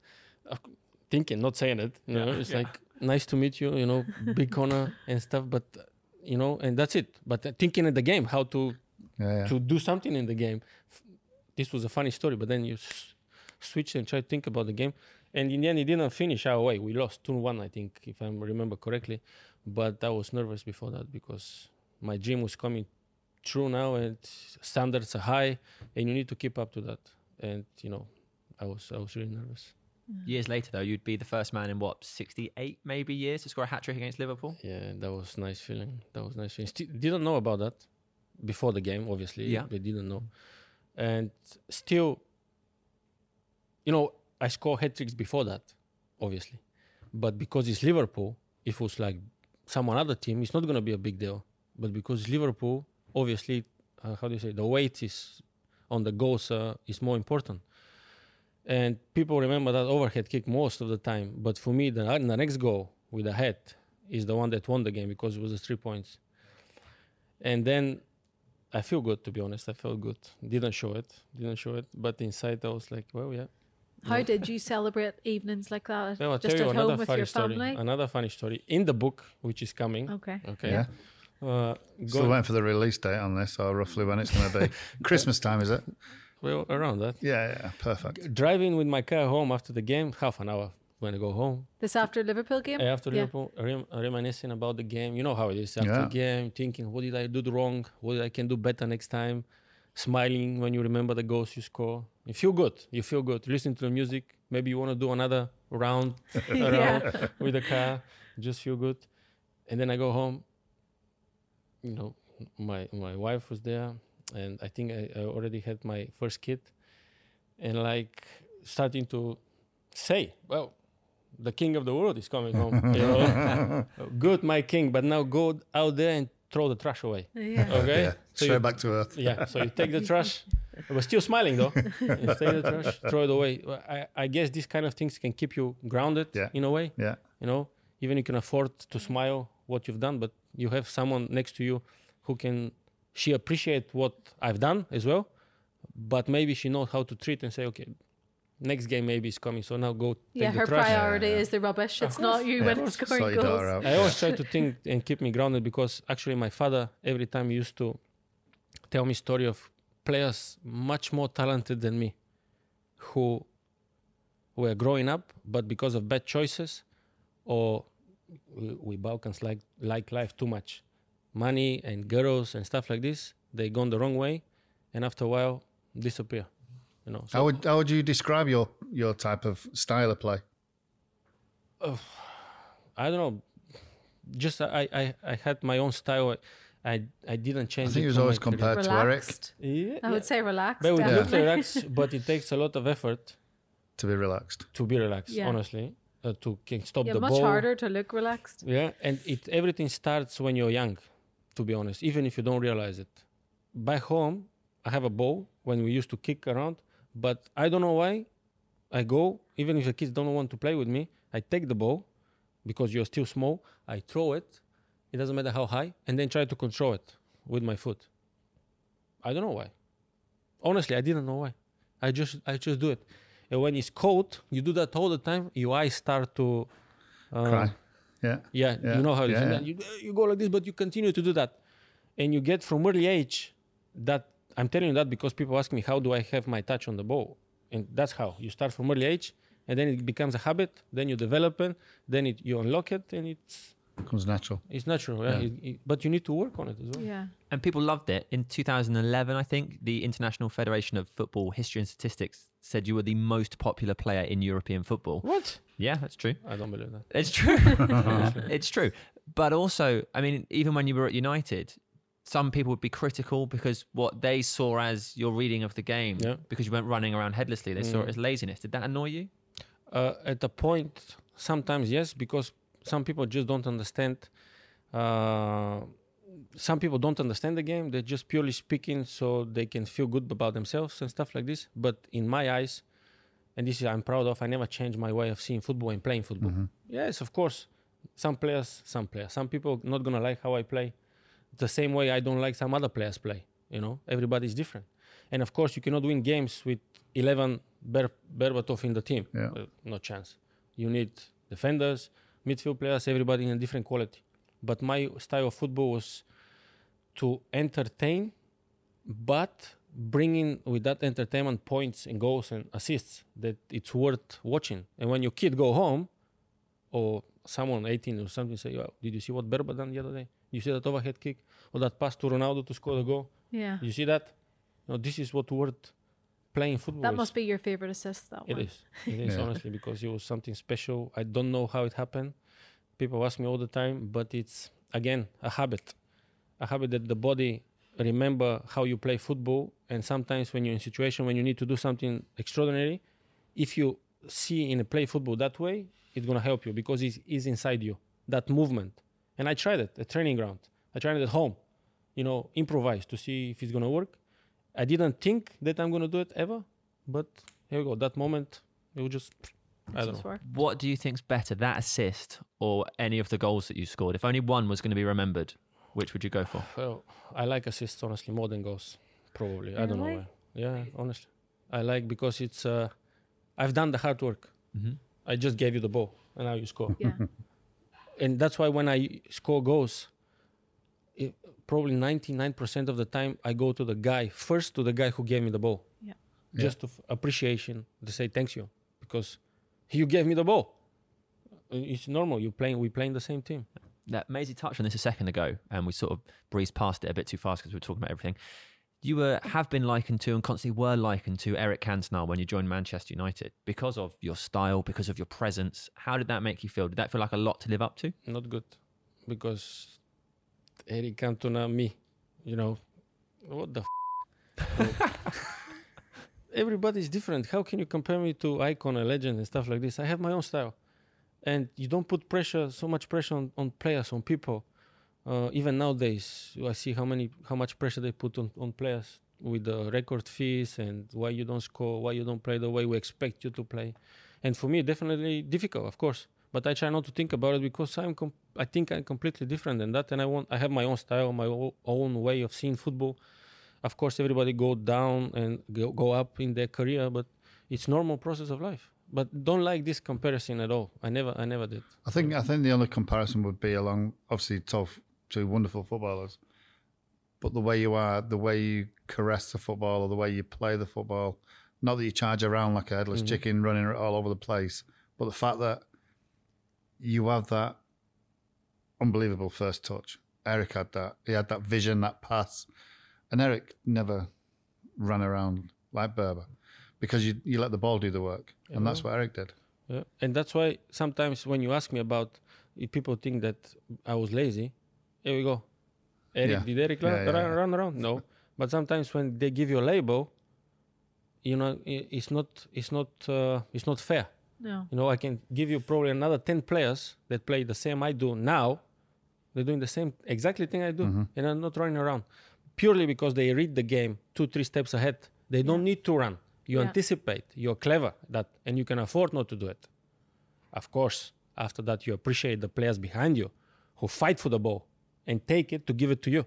S4: Thinking, not saying it. You know, it's like nice to meet you. You know, big honor and stuff. But uh, you know, and that's it. But uh, thinking in the game, how to
S3: Yeah, yeah.
S4: to do something in the game. This was a funny story, but then you s- switch and try to think about the game. And in the end, it didn't finish our way. We lost 2 1, I think, if I remember correctly. But I was nervous before that because my dream was coming true now and standards are high and you need to keep up to that. And, you know, I was, I was really nervous. Mm.
S2: Years later, though, you'd be the first man in what, 68 maybe years to score a hat trick against Liverpool?
S4: Yeah, that was nice feeling. That was nice feeling. Still, didn't know about that before the game, obviously.
S2: Yeah.
S4: They didn't know. And still, you know, I score hat tricks before that, obviously. But because it's Liverpool, if it was like someone other team, it's not going to be a big deal. But because it's Liverpool, obviously, uh, how do you say, the weight is on the goals uh, is more important. And people remember that overhead kick most of the time. But for me, the, the next goal with the head is the one that won the game because it was the three points. And then I feel good, to be honest. I felt good. Didn't show it. Didn't show it. But inside, I was like, well, yeah.
S1: How did you celebrate evenings like that?
S4: Well, I'll
S1: Just
S4: tell you
S1: at
S4: another
S1: home with
S4: funny
S1: your
S4: story.
S1: family?
S4: Another funny story in the book, which is coming.
S1: Okay.
S4: Okay.
S3: Yeah.
S4: Uh,
S3: Still
S4: go,
S3: waiting for the release date on this, or roughly when it's going to be. [LAUGHS] Christmas time, is it?
S4: well, around that.
S3: Yeah, yeah, perfect.
S4: Driving with my car home after the game, half an hour when I go home.
S1: This after Liverpool game?
S4: After
S1: Yeah.
S4: Liverpool, rem- reminiscing about the game. You know how it is after
S3: Yeah.
S4: the game, thinking, what did I do wrong? What I can do better next time? Smiling when you remember the goals you score. You feel good. You feel good. Listen to the music. Maybe you want to do another round [LAUGHS] [LAUGHS] around with the car. Just feel good. And then I go home. You know, my my wife was there, and I think I, I already had my first kid, and like starting to say, well, the king of the world is coming home. [LAUGHS] You know, good, my king. But now go out there and throw the trash away.
S1: Yeah.
S4: Okay.
S3: Yeah,
S4: So
S3: straight
S4: you,
S3: back to earth.
S4: yeah. So you take the trash, [LAUGHS] but still smiling though. [LAUGHS] you take the trash, throw it away. I, I guess these kind of things can keep you grounded
S3: Yeah.
S4: in a way.
S3: Yeah,
S4: You know, even you can afford to smile what you've done, but you have someone next to you who can she appreciate what I've done as well, but maybe she knows how to treat and say, okay, next game maybe is coming, so now go. Take
S1: Yeah,
S4: the
S1: her
S4: trash.
S1: priority
S3: Yeah, yeah.
S1: is the rubbish. It's
S4: Of
S1: not you
S3: Yeah.
S1: when
S3: Of
S1: it's
S3: Sort
S1: scoring
S3: your
S1: goals.
S3: daughter.
S4: I always try to think and keep me grounded because actually my father every time used to tell me story of players much more talented than me who were growing up but because of bad choices or we, we Balkans like like life too much money and girls and stuff like this they gone the wrong way and after a while disappear you know so
S3: How would how would you describe your your type of style of play?
S4: I don't know just I, I I had my own style I I didn't change.
S3: I
S4: change
S3: think
S4: it
S3: was always
S4: my career.
S3: compared to Eric
S1: Relaxed.
S4: Yeah,
S1: I would say relaxed.
S4: But we look relaxed, [LAUGHS] but it takes a lot of effort
S3: to be relaxed.
S4: to be relaxed.
S1: Yeah.
S4: Honestly, uh, to can stop
S1: Yeah,
S4: the
S1: much
S4: ball.
S1: harder to look relaxed.
S4: Yeah, and it everything starts when you're young. To be honest, even if you don't realize it. Back home, I have a ball when we used to kick around, but I don't know why. I go even if the kids don't want to play with me. I take the ball because you're still small. I throw it. It doesn't matter how high, and then try to control it with my foot. I don't know why. Honestly, I didn't know why. I just I just do it. And when it's cold, you do that all the time. Your eyes start to uh,
S3: Cry. Yeah.
S4: yeah,
S3: Yeah,
S4: you know how
S3: yeah, yeah.
S4: You, you go like this, but you continue to do that. And you get from early age that I'm telling you that because people ask me, how do I have my touch on the ball? And that's how you start from early age, and then it becomes a habit. Then you develop it, then it, you unlock it, and it's
S3: Comes natural.
S4: it's natural. Yeah.
S3: Yeah.
S4: It- it- but you need to work on it as well.
S1: Yeah.
S2: And people loved it. In 2011, I think, the International Federation of Football History and Statistics said you were the most popular player in European football.
S4: What?
S2: Yeah, that's true.
S4: I don't believe that.
S2: It's true. [LAUGHS] it's true. But also, I mean, even when you were at United, some people would be critical because what they saw as your reading of the game,
S4: Yeah.
S2: because you weren't running around headlessly, they saw it
S4: Mm.
S2: as laziness. Did that annoy you?
S4: Uh, at a point, sometimes yes, because some people just don't understand. Uh, some people don't understand the game. They're just purely speaking so they can feel good about themselves and stuff like this. But in my eyes, and this is I'm proud of, I never changed my way of seeing football and playing football. Yes, of course. Some players, some players, some people not gonna like how I play. The same way I don't like some other players play. You know, everybody's different. And of course, you cannot win games with 11 Ber- Berbatov in the team.
S3: Yeah.
S4: Uh, no chance. You need defenders, midfield players, everybody in a different quality. But my style of football was to entertain, but bringing with that entertainment points and goals and assists that it's worth watching. And when your kid go home, or someone 18 or something say, "Wow, did you see what Berba done the other day? You see that overhead kick or that pass to Ronaldo to score the goal?
S1: Yeah.
S4: You see that? No, this is what worth playing football.
S1: That
S4: is.
S1: must be your favorite assist, though.
S4: It
S1: one.
S4: is. It is [LAUGHS]
S3: Yeah.
S4: honestly because it was something special. I don't know how it happened. People ask me all the time, but it's again a habit, a habit that the body remember how you play football. And sometimes when you're in a situation when you need to do something extraordinary, if you see in a play football that way, it's gonna help you because it is inside you that movement. And I tried it at training ground. I tried it at home. You know, improvise to see if it's gonna work. I didn't think that I'm gonna do it ever, but here we go. That moment, it was just I don't know.
S2: What do you think's better, that assist or any of the goals that you scored? If only one was going to be remembered, which would you go for?
S4: Well, I like assists honestly more than goals. Probably. I don't know why. Yeah, honestly. I like because it's uh I've done the hard work.
S2: Mm-hmm.
S4: I just gave you the ball and now you score.
S1: Yeah. [LAUGHS]
S4: and that's why when I score goals, it, probably 99% of the time I go to the guy first to the guy who gave me the ball.
S1: Yeah.
S4: Just of appreciation to say thanks you because you gave me the ball. Uh, It's normal. You playing. We playing the same team.
S2: That Maisie touched on this a second ago, and we sort of breezed past it a bit too fast because we were talking about everything. You were have been likened to and constantly were likened to Eric Cantona when you joined Manchester United because of your style, because of your presence. How did that make you feel? Did that feel like a lot to live up to?
S4: Not good because Eric Cantona, me, you know, what the. F- [LAUGHS] Everybody's different. How can you compare me to icon, a legend, and stuff like this? I have my own style, and you don't put pressure, so much pressure on, on players, on people. Uh, even nowadays, I see how many, how much pressure they put on, on players with the record fees and why you don't score, why you don't play the way we expect you to play. And for me, definitely difficult, of course. but I try not to think about it because I'm com- I think I'm completely different than that, and I want I have my own style, my o- own way of seeing football. Of course, everybody go down and go, go up in their career, but it's normal process of life. But don't like this comparison at all. I never I never did.
S3: I think I think the only comparison would be along obviously tough two wonderful footballers, but the way you are, the way you caress the football, or the way you play the football. Not that you charge around like a headless mm-hmm. chicken, running all over the place, but the fact that you have that unbelievable first touch. Eric had that. He had that vision, that pass, and Eric never ran around like Berba because you you let the ball do the work, and that's what Eric did.
S4: Yeah. And that's why sometimes when you ask me about if people think that I was lazy, here we go. Eric,
S3: Yeah.
S4: did Eric
S3: Yeah,
S4: run,
S3: yeah,
S4: run,
S3: yeah.
S4: run around? No. But sometimes when they give you a label, you know, it's not, it's not, uh, it's not fair.
S1: No.
S4: You know, I can give you probably another 10 players that play the same I do now. They're doing the same exactly thing I do,
S3: Mm-hmm.
S4: and I'm not running around purely because they read the game two, three steps ahead. They don't need to run. You
S1: Yeah.
S4: anticipate. You're clever that, and you can afford not to do it. Of course, after that, you appreciate the players behind you who fight for the ball and take it to give it to you,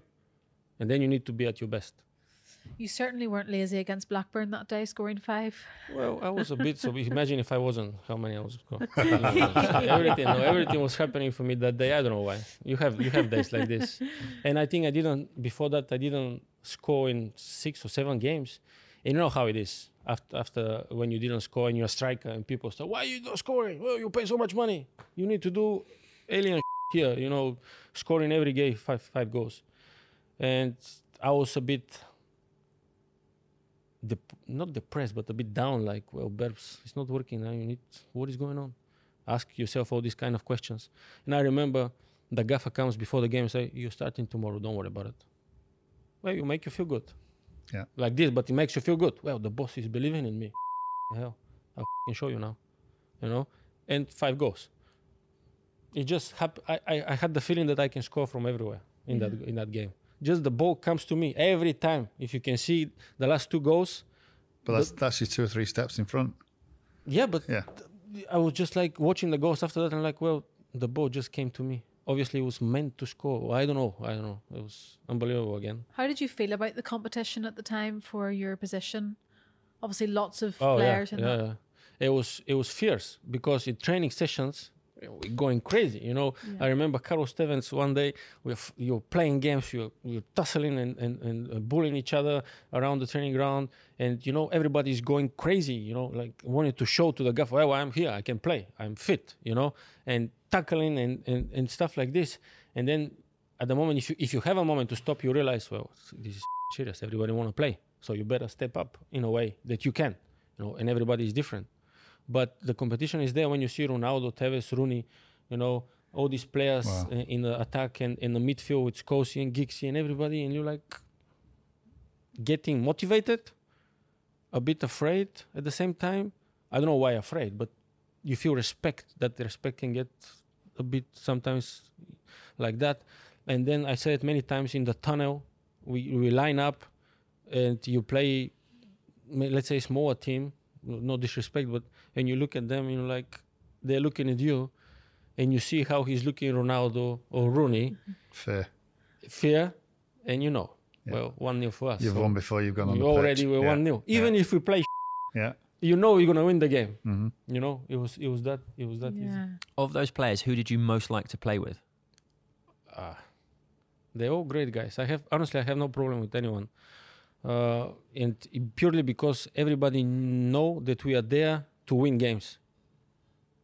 S4: and then you need to be at your best.
S1: You certainly weren't lazy against Blackburn that day, scoring five.
S4: Well, I was a bit. So [LAUGHS] imagine if I wasn't, how many I was scoring. everything, no, everything was happening for me that day. I don't know why. You have you have days like this, [LAUGHS] and I think I didn't. Before that, I didn't score in six or seven games. And you know how it is after after when you didn't score and you're a striker and people say, "Why are you not scoring? Well, you pay so much money. You need to do alien here. You know, scoring every game five five goals." And I was a bit dep- not depressed, but a bit down. Like, well, Berbs, it's not working now. You need what is going on? Ask yourself all these kind of questions. And I remember the gaffer comes before the game and say, "You're starting tomorrow. Don't worry about it." Well, you make you feel good.
S3: Yeah.
S4: Like this, but it makes you feel good. Well, the boss is believing in me. Hell, I'll show you now. You know, and five goals. It just hap- I, I I had the feeling that I can score from everywhere in that mm-hmm. in that game. Just the ball comes to me every time. If you can see the last two goals,
S3: But that's that's you two or three steps in front.
S4: yeah, but
S3: Yeah.
S4: I was just like watching the goals after that and like, well, the ball just came to me. Obviously, it was meant to score. I don't know. I don't know. It was unbelievable again.
S1: How did you feel about the competition at the time for your position? Obviously, lots of
S4: Oh
S1: players
S4: yeah,
S1: in
S4: yeah,
S1: that.
S4: yeah. It was it was fierce because in training sessions we're going crazy. You know, I remember Carlos Tevez one day we were, f- you were playing games, you were, you were tussling and, and, and uh, bullying each other around the training ground, and you know everybody's going crazy. You know, like wanting to show to the gaffer, well, I'm here, I can play, I'm fit. You know, and tackling and, and, and stuff like this. And then at the moment, if you if you have a moment to stop, you realize, well, this is serious. Everybody want to play, so you better step up in a way that you can. You know, and everybody is different but the competition is there when you see Ronaldo, Tevez, Rooney, you know, all these players
S3: Wow.
S4: in, the attack and in the midfield with Scholesy and Giggsy and everybody, and you're like getting motivated, a bit afraid at the same time. I don't know why afraid, but you feel respect. That the respect can get a bit sometimes like that. And then I said it many times in the tunnel, we, we line up and you play, let's say, smaller team, no no disrespect, but and you look at them, you know, like they're looking at you, and you see how he's looking at Ronaldo or Rooney,
S3: Fair.
S4: fear, and you know,
S3: Yeah.
S4: well, one nil for us.
S3: You've
S4: So
S3: won before you've gone on
S4: you
S3: the
S4: already
S3: pitch.
S4: were
S3: yeah.
S4: one nil. Even if we play,
S3: Yeah.
S4: you know you're gonna win the game.
S3: hmm
S4: You know, it was it was that it was that easy.
S2: Of those players, who did you most like to play with?
S4: Ah, they're all great guys. I have honestly, I have no problem with anyone, uh, and purely because everybody know that we are there to win games.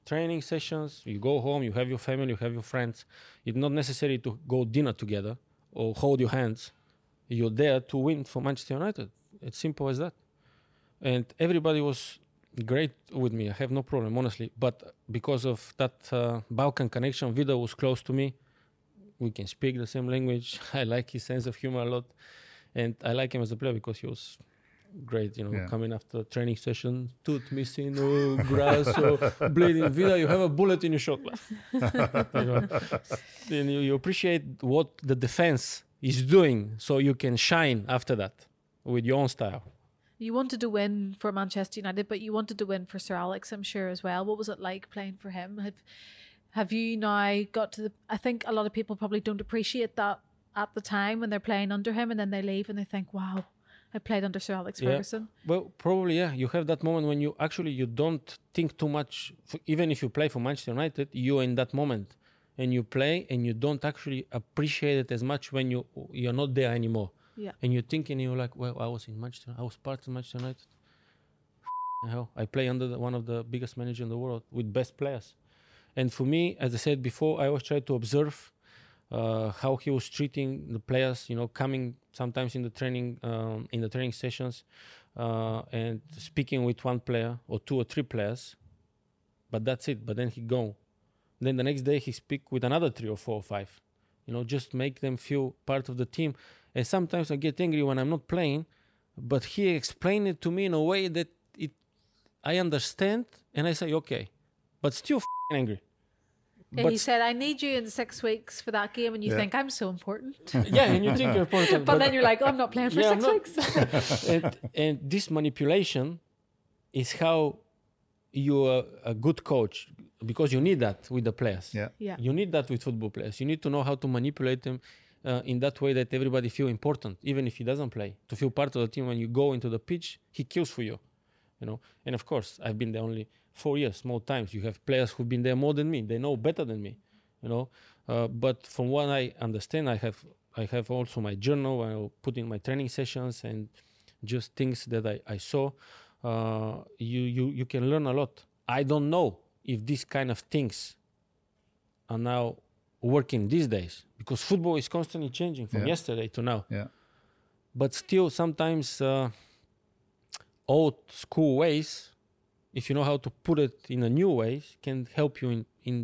S4: Training sessions, you go home, you have your family, you have your friends. It's not necessary to go dinner together or hold your hands. You're there to win for Manchester United. It's simple as that. And everybody was great with me. I have no problem, honestly. But because of that uh, Balkan connection, Vida was close to me we can speak the same language. [LAUGHS] I like his sense of humor a lot, and I like him as a player because he was great. You know,
S3: Yeah.
S4: coming after training session, tooth missing, oh, [LAUGHS] grass, oh, [LAUGHS] bleeding. Vida, you have a bullet in your shot. [LAUGHS] you know, then you, you appreciate what the defense is doing, so you can shine after that with your own style.
S1: You wanted to win for Manchester United, but you wanted to win for Sir Alex, I'm sure, as well. What was it like playing for him? Have, Have you now got to the? I think a lot of people probably don't appreciate that at the time when they're playing under him, and then they leave and they think, "Wow, I played under Sir Alex
S4: Yeah.
S1: Ferguson."
S4: Well, probably yeah. You have that moment when you actually you don't think too much. Even if you play for Manchester United, you're in that moment, and you play, and you don't actually appreciate it as much when you you're not there anymore.
S1: Yeah.
S4: And you're thinking you're like, well, I was in Manchester, I was part of Manchester United. [LAUGHS] Hell, I play under the, one of the biggest managers in the world with best players. And for me, as I said before, I always try to observe uh, how he was treating the players. You know, coming sometimes in the training um, in the training sessions uh, and speaking with one player or two or three players, but that's it. But then he go. Then the next day he speak with another three or four or five. You know, just make them feel part of the team. And sometimes I get angry when I'm not playing, but he explained it to me in a way that it I understand, and I say okay, but still angry.
S1: Yeah,
S4: But
S1: he said, "I need you in six weeks for that game," and you
S3: Yeah.
S1: think I'm so important, [LAUGHS]
S4: yeah, and you think you're important, [LAUGHS]
S1: but then you're like, "Oh, I'm not playing for
S4: Yeah,
S1: six
S4: not-
S1: weeks." [LAUGHS]
S4: and, and this manipulation is how you're a good coach because you need that with the players.
S3: Yeah.
S1: yeah,
S4: You need that with football players. You need to know how to manipulate them uh, in that way that everybody feel important, even if he doesn't play. To feel part of the team when you go into the pitch, he kills for you. You know. And of course, I've been there only four years, more times. You have players who've been there more than me. They know better than me. You know. Uh, but from what I understand, I have I have also my journal. I put in my training sessions and just things that I, I saw. Uh, you you you can learn a lot. I don't know if these kind of things are now working these days because football is constantly changing from
S3: Yeah.
S4: yesterday to now.
S3: Yeah.
S4: But still, sometimes uh, old school ways, if you know how to put it in a new ways, can help you in in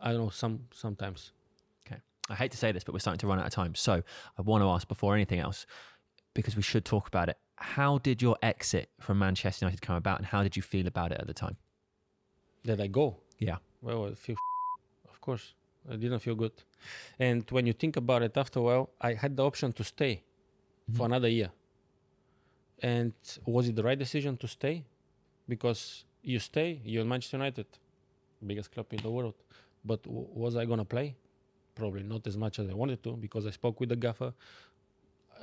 S4: I don't know some sometimes.
S2: Okay. I hate to say this, but we're starting to run out of time. So I want to ask before anything else, because we should talk about it. How did your exit from Manchester United come about, and how did you feel about it at the time?
S4: That I go.
S2: Yeah.
S4: Well, I feel of course I didn't feel good, and when you think about it, after a while, I had the option to stay for mm-hmm. another year. And was it the right decision to stay? Because you stay, you're Manchester United, biggest club in the world. But w- was I gonna play? Probably not as much as I wanted to, because I spoke with the gaffer.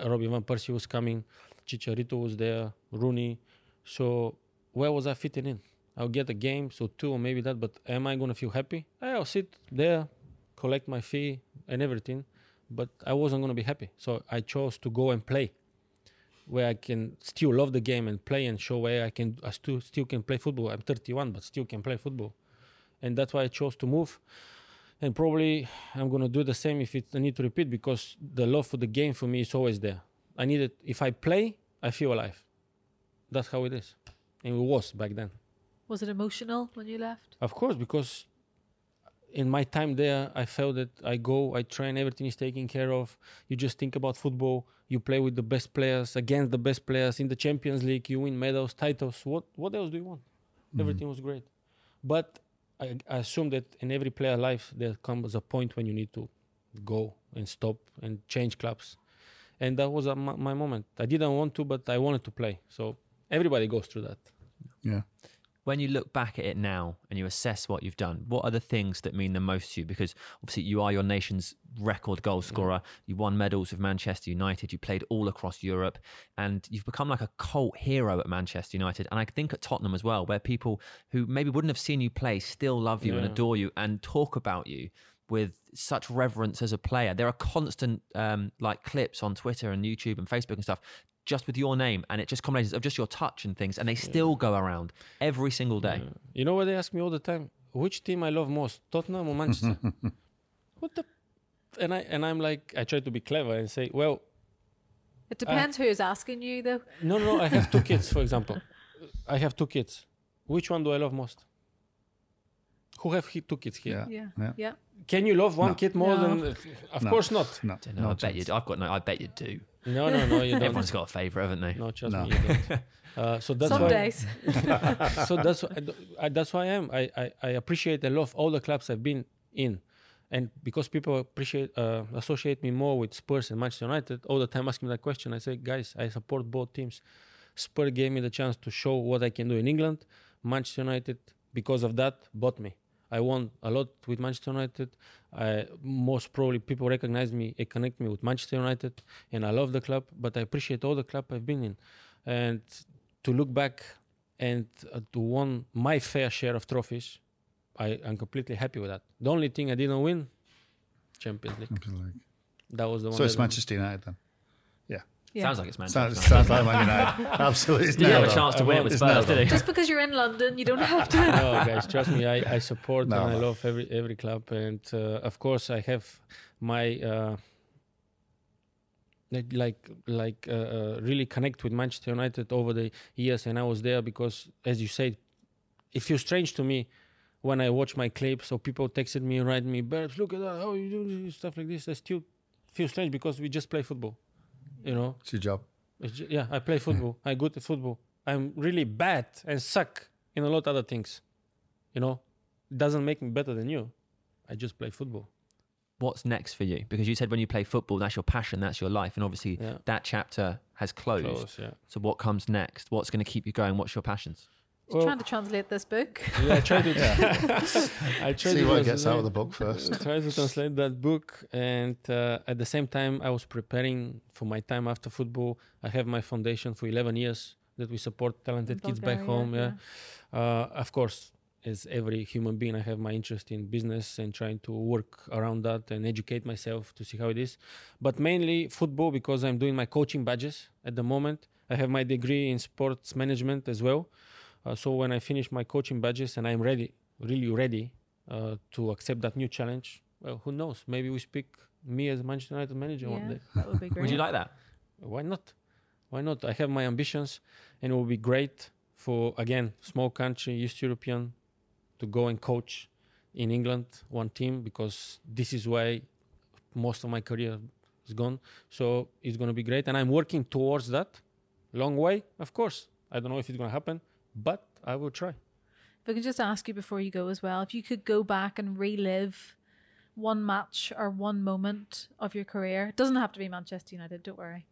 S4: Robin van Persie was coming, Chicharito was there, Rooney. So where was I fitting in? I'll get a game, so two or maybe that. But am I gonna feel happy? I'll sit there, collect my fee and everything, but I wasn't gonna be happy. So I chose to go and play, where I can still love the game and play and show where I can. I still still can play football. I'm 31, but still can play football, and that's why I chose to move. And probably I'm gonna do the same if it's I need to repeat because the love for the game for me is always there. I need it. If I play, I feel alive. That's how it is, and it was back then.
S1: Was it emotional when you left?
S4: Of course, because in my time there, I felt that I go, I train, everything is taken care of. You just think about football. You play with the best players, against the best players in the Champions League. You win medals, titles. What what else do you want? Mm-hmm. Everything was great, but I, I assume that in every player life there comes a point when you need to go and stop and change clubs, and that was a, my, my moment. I didn't want to, but I wanted to play. So everybody goes through that.
S3: Yeah.
S2: When you look back at it now and you assess what you've done, what are the things that mean the most to you? Because obviously you are your nation's record goal scorer. You won medals with Manchester United. You played all across Europe, and you've become like a cult hero at Manchester United. And I think at Tottenham as well, where people who maybe wouldn't have seen you play still love you and adore you and talk about you with such reverence as a player. There are constant um, like clips on Twitter and YouTube and Facebook and stuff just with your name and it just combinations of just your touch and things and they still go around every single day.
S4: Yeah. You know what they ask me all the time? Which team I love most, Tottenham or Manchester? [LAUGHS] what the? And I and I'm like, I try to be clever and say, well,
S1: It depends who is asking you, though.
S4: no, no, no. I have two kids, for example. [LAUGHS] I have two kids. Which one do I love most? Who have he, two kids here?
S3: Yeah.
S1: Yeah,
S3: Yeah.
S1: yeah.
S4: Can you love one
S3: No.
S4: kid more
S1: No.
S4: than? Of
S3: No.
S4: course not.
S3: No.
S2: Dunno,
S3: no
S2: I bet you. I've got no. I bet you do.
S4: No, no, no. You [LAUGHS] don't.
S2: Everyone's got a favourite, haven't they?
S4: No, trust
S3: No.
S4: me, you don't. [LAUGHS] Uh, so that's
S1: Some
S4: why.
S1: days. [LAUGHS]
S4: so that's wh- I d- I, that's why I am. I, I, I appreciate and love all the clubs I've been in, and because people appreciate uh, associate me more with Spurs and Manchester United, all the time asking me that question, I say, guys, I support both teams. Spurs gave me the chance to show what I can do in England. Manchester United, because of that, bought me. I won a lot with Manchester United. I, most probably people recognize me and connect me with Manchester United, and I love the club. But I appreciate all the club I've been in, and to look back and uh, to won my fair share of trophies, I am completely happy with that. The only thing I didn't win, Champions League. That was the one.
S3: So it's Manchester United then.
S1: Yeah.
S2: Sounds like it's Manchester.
S3: Sounds, sounds like Man United. [LAUGHS] Absolutely. It's
S2: Did you have a chance to win it with Spurs, did he?
S1: Just because you're in London, you don't have to.
S4: no, [LAUGHS] guys, trust me. I, I support
S3: No, [LAUGHS]
S4: and I love every every club, and uh, of course I have my uh, like like like uh, uh, really connect with Manchester United over the years, and I was there because, as you said, it feels strange to me when I watch my clips or people texted me and write me, "Berbs, look at that, how you do stuff like this." I still feel strange because we just play football, you know.
S3: It's your job.
S4: It's yeah, I play football. I'm good at football. I'm really bad and suck in a lot of other things. You know, it doesn't make me better than you. I just play football.
S2: What's next for you? Because you said when you play football, that's your passion, that's your life, and obviously
S4: Yeah.
S2: that chapter has closed.
S4: Close, yeah.
S2: So what comes next? What's going to keep you going? What's your passions?
S1: He's trying to translate this book.
S4: yeah, I try to. [LAUGHS] I try
S3: See
S4: to
S3: what gets out
S4: translate-
S3: of the book first.
S4: try to translate that book, and uh, at the same time, I was preparing for my time after football. I have my foundation for 11 years that we support talented kids back
S1: Bulgaria,
S4: home. Yeah, Uh, of course, as every human being, I have my interest in business and trying to work around that and educate myself to see how it is. But mainly football because I'm doing my coaching badges at the moment. I have my degree in sports management as well. Uh, so when I finish my coaching badges and I'm ready, really ready uh, to accept that new challenge, well, who knows? Maybe we speak me as Manchester United manager one day.
S1: that would be great. [LAUGHS]
S2: Would you like that?
S4: Why not? Why not? I have my ambitions, and it will be great for again small country, East European, to go and coach in England one team because this is why most of my career is gone. So it's going to be great, and I'm working towards that. Long way, of course. I don't know if it's going to happen, but I will try.
S1: If I could just ask you before you go as well, if you could go back and relive one match or one moment of your career, it doesn't have to be Manchester United, don't worry.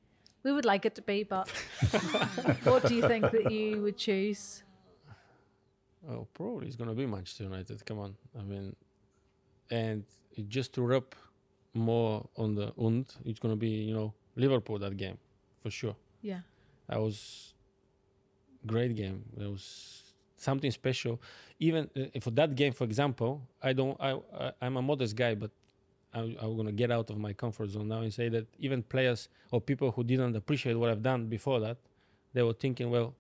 S1: We would like it to be, but [LAUGHS] what do you think that you would choose?
S4: Oh, probably it's gonna be Manchester United. Come on, I mean, and it- just to rub more on the und, it's gonna be you know Liverpool that game for sure.
S1: Yeah.
S4: I was great game. There was something special. Even uh, for that game, for example, I don't. I, I I'm a modest guy, but I, I'm gonna get out of my comfort zone now and say that even players or people who didn't appreciate what I've done before that, they were thinking, well,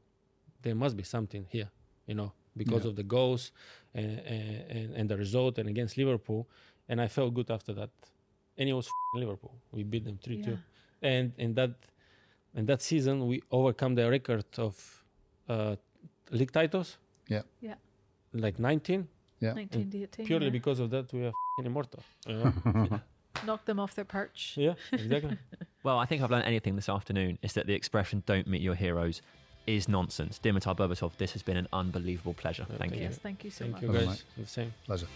S4: there must be something here, you know, because
S3: Yeah.
S4: of the goals and, and and the result and against Liverpool, and I felt good after that. And it was f***ing Liverpool. We beat them three two
S1: Yeah.
S4: and in that in that season we overcome the record of uh, league titles.
S3: Yeah.
S1: Yeah.
S4: Like 19.
S3: Yeah.
S1: 1918.
S4: Purely
S1: yeah.
S4: because of that, we are f***ing immortal. you know? [LAUGHS]
S1: Knocked them off their perch.
S4: yeah, exactly. [LAUGHS]
S2: Well, I think I've learned anything this afternoon is that the expression "don't meet your heroes" is nonsense. Dimitar Berbatov, this has been an unbelievable pleasure.
S4: Yeah,
S2: Thank
S4: thank
S2: you.
S1: Yes, thank you so
S4: Thank
S1: much.
S4: you guys. The same.
S3: Pleasure.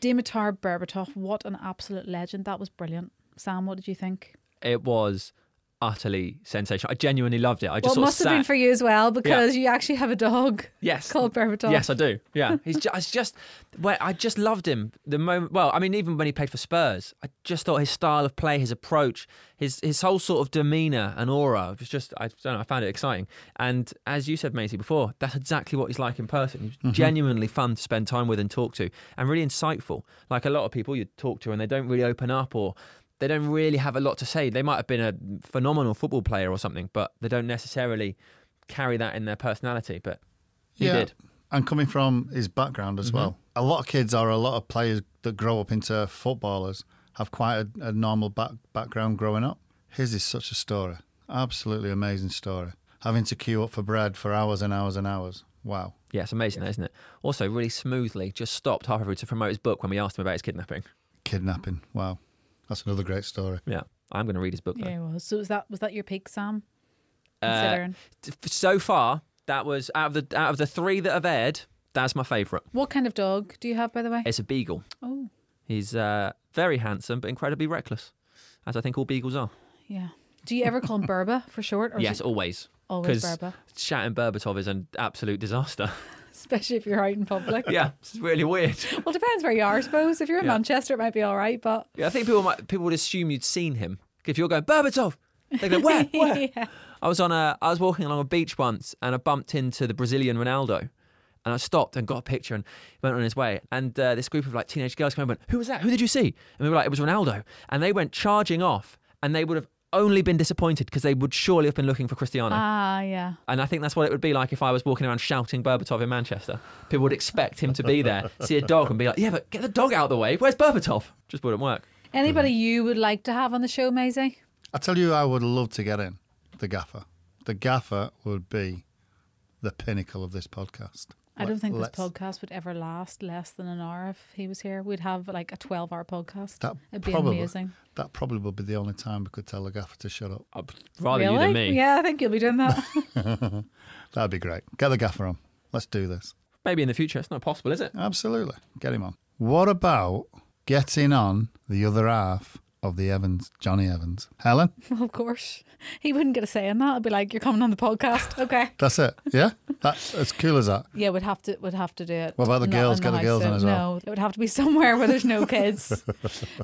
S1: Dimitar Berbatov, what an absolute legend. That was brilliant. Sam, what did you think?
S2: It was utterly sensational. I genuinely loved it. I
S1: Well,
S2: just
S1: it
S2: sort
S1: must
S2: of
S1: have been for you as well because you actually have a dog [LAUGHS]
S2: yes,
S1: called Berbatov.
S2: Yes, I do. Yeah, he's just, just well, I just loved him the moment. Well, I mean, even when he played for Spurs, I just thought his style of play, his approach, his his whole sort of demeanor and aura was just I don't know. I found it exciting. And as you said, Maisie, before, that's exactly what he's like in person. He's mm-hmm. genuinely fun to spend time with and talk to, and really insightful. Like a lot of people you talk to, and they don't really open up or. They don't really have a lot to say. They might have been a phenomenal football player or something, but they don't necessarily carry that in their personality. But he
S3: yeah.
S2: did.
S3: And coming from his background as mm-hmm. well, a lot of kids or a lot of players that grow up into footballers have quite a, a normal back, background growing up. His is such a story. Absolutely amazing story. Having to queue up for bread for hours and hours and hours. Wow.
S2: Yeah, it's amazing, isn't it? Also, really smoothly just stopped halfway through to promote his book when we asked him about his kidnapping.
S3: Kidnapping. Wow. That's another great story.
S2: Yeah, I'm going to read his book. Though.
S1: Yeah, it was. So was that was that your pick, Sam?
S2: Uh,
S1: Considering
S2: t- so far, that was out of the out of the three that have aired. That's my favourite.
S1: what kind of dog do you have, by the way?
S2: It's a beagle.
S1: Oh,
S2: He's uh, very handsome but incredibly reckless, as I think all beagles are.
S1: yeah. Do you ever call him [LAUGHS] Berba for short? Or
S2: yes,
S1: it
S2: always.
S1: always
S2: 'cause-
S1: Berba.
S2: Chatting Berbatov is an absolute disaster. [LAUGHS] [LAUGHS]
S1: especially if you're out in public.
S2: Yeah, it's really weird. [LAUGHS]
S1: Well, it depends where you are, I suppose. If you're in
S2: Yeah.
S1: Manchester, it might be all right, but
S2: Yeah, I think people might people would assume you'd seen him. If you're going Berbatov, they go where? [LAUGHS] Where?
S1: yeah.
S2: I was on a I was walking along a beach once and I bumped into the Brazilian Ronaldo. And I stopped and got a picture and went on his way. And uh, this group of like teenage girls came and went, Who was that? Who did you see? And we were like, It was Ronaldo. And they went charging off and they would have only been disappointed because they would surely have been looking for Cristiano.
S1: Ah, yeah.
S2: And I think that's what it would be like if I was walking around shouting Berbatov in Manchester. People would expect him to be there, [LAUGHS] see a dog, and be like, "Yeah, but get the dog out of the way. Where's Berbatov?" Just wouldn't work.
S1: Anybody you would like to have on the show, Maisie?
S3: I tell you, I would love to get in the gaffer. The gaffer would be the pinnacle of this podcast.
S1: I don't think this
S3: Let's-
S1: podcast would ever last less than an hour if he was here. We'd have like a 12 hour podcast.
S3: That
S1: It'd be
S3: probably,
S1: amazing.
S3: That probably would be the only time we could tell the gaffer to shut up.
S2: Uh, I'd rather
S1: really?
S2: you than me.
S1: Yeah, I think you'll be doing that. [LAUGHS] [LAUGHS]
S3: That'd be great. Get the gaffer on. Let's do this.
S2: Maybe in the future. It's not possible, is it?
S3: Absolutely. Get him on. What about getting on the other half of the Evans, Johnny Evans? Helen?
S1: well, [LAUGHS] of course. He wouldn't get a say in that. I'd be like, you're coming on the podcast. [LAUGHS] Okay.
S3: That's it. Yeah? That's as cool as that.
S1: Yeah, we'd have to would have to do it.
S3: What about the
S1: not
S3: girls?
S1: in
S3: Get the
S1: house,
S3: girls
S1: so
S3: on as well.
S1: No, it would have to be somewhere where there's no [LAUGHS] kids.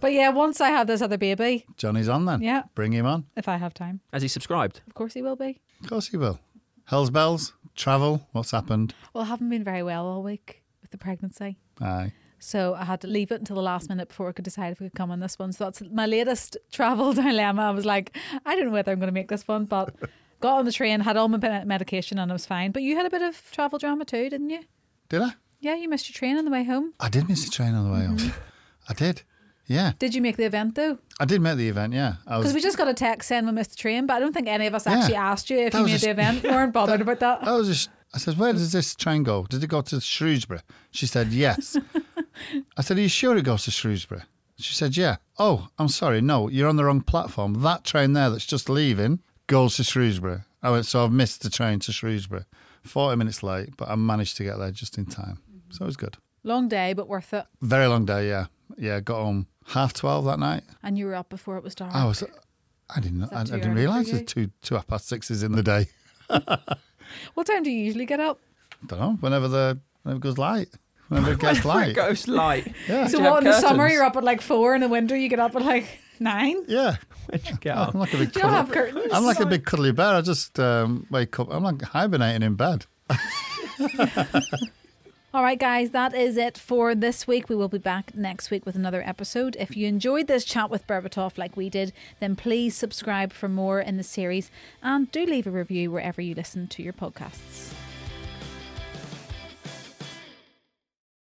S1: but yeah, once I have this other baby,
S3: Johnny's on then.
S1: yeah,
S3: Bring him on.
S1: if I have time,
S2: Has he subscribed?
S1: of course he will be.
S3: Of course he will. Hell's bells, travel, what's happened?
S1: Well, I haven't been very well all week with the pregnancy.
S3: Aye.
S1: So I had to leave it until the last minute before I could decide if we could come on this one. So that's my latest [LAUGHS] travel dilemma. I was like, I don't know whether I'm going to make this one, but [LAUGHS] got on the train, had all my medication, and I was fine. But you had a bit of travel drama too, didn't you?
S3: Did I?
S1: Yeah, you missed your train on the way home.
S3: I did miss the train on the way home. Mm-hmm. I did. Yeah.
S1: Did you make the event though?
S3: I did make the event, yeah.
S1: Because
S3: was
S1: we just got a text saying we missed the train, but I don't think any of us
S3: Yeah.
S1: actually asked you if
S3: That
S1: you made
S3: just-
S1: the event. We weren't [LAUGHS] bothered about that.
S3: I was just I said, Where does this train go? Did it go to Shrewsbury? She said, Yes. I said, Are you sure it goes to Shrewsbury? She said, Yeah. Oh, I'm sorry, no, you're on the wrong platform. That train there that's just leaving goes to Shrewsbury. I went, so I've missed the train to Shrewsbury. Forty minutes late, but I managed to get there just in time. Mm-hmm. So it was good.
S1: Long day, but worth it.
S3: Very long day, yeah. Yeah, got home half twelve that night.
S1: And you were up before it was dark.
S3: I was I didn't I, I didn't realise there's two two half past sixes in the day. [LAUGHS] [LAUGHS]
S1: What time do you usually get up?
S3: don't know, whenever the whenever it goes light. Whenever it [LAUGHS] gets light.
S2: It goes light.
S3: Yeah.
S1: So what in
S2: have
S1: the summer you're up at like four, in the winter you get up at like nine.
S3: Yeah. [LAUGHS]
S2: Where'd you get up?
S3: I'm like a big
S1: Do you not have curtains?
S3: I'm like a big cuddly bear. I just um, wake up. I'm like hibernating in bed.
S1: All right, guys, that is it for this week. We will be back next week with another episode. If you enjoyed this chat with Berbatov like we did, then please subscribe for more in the series and do leave a review wherever you listen to your podcasts.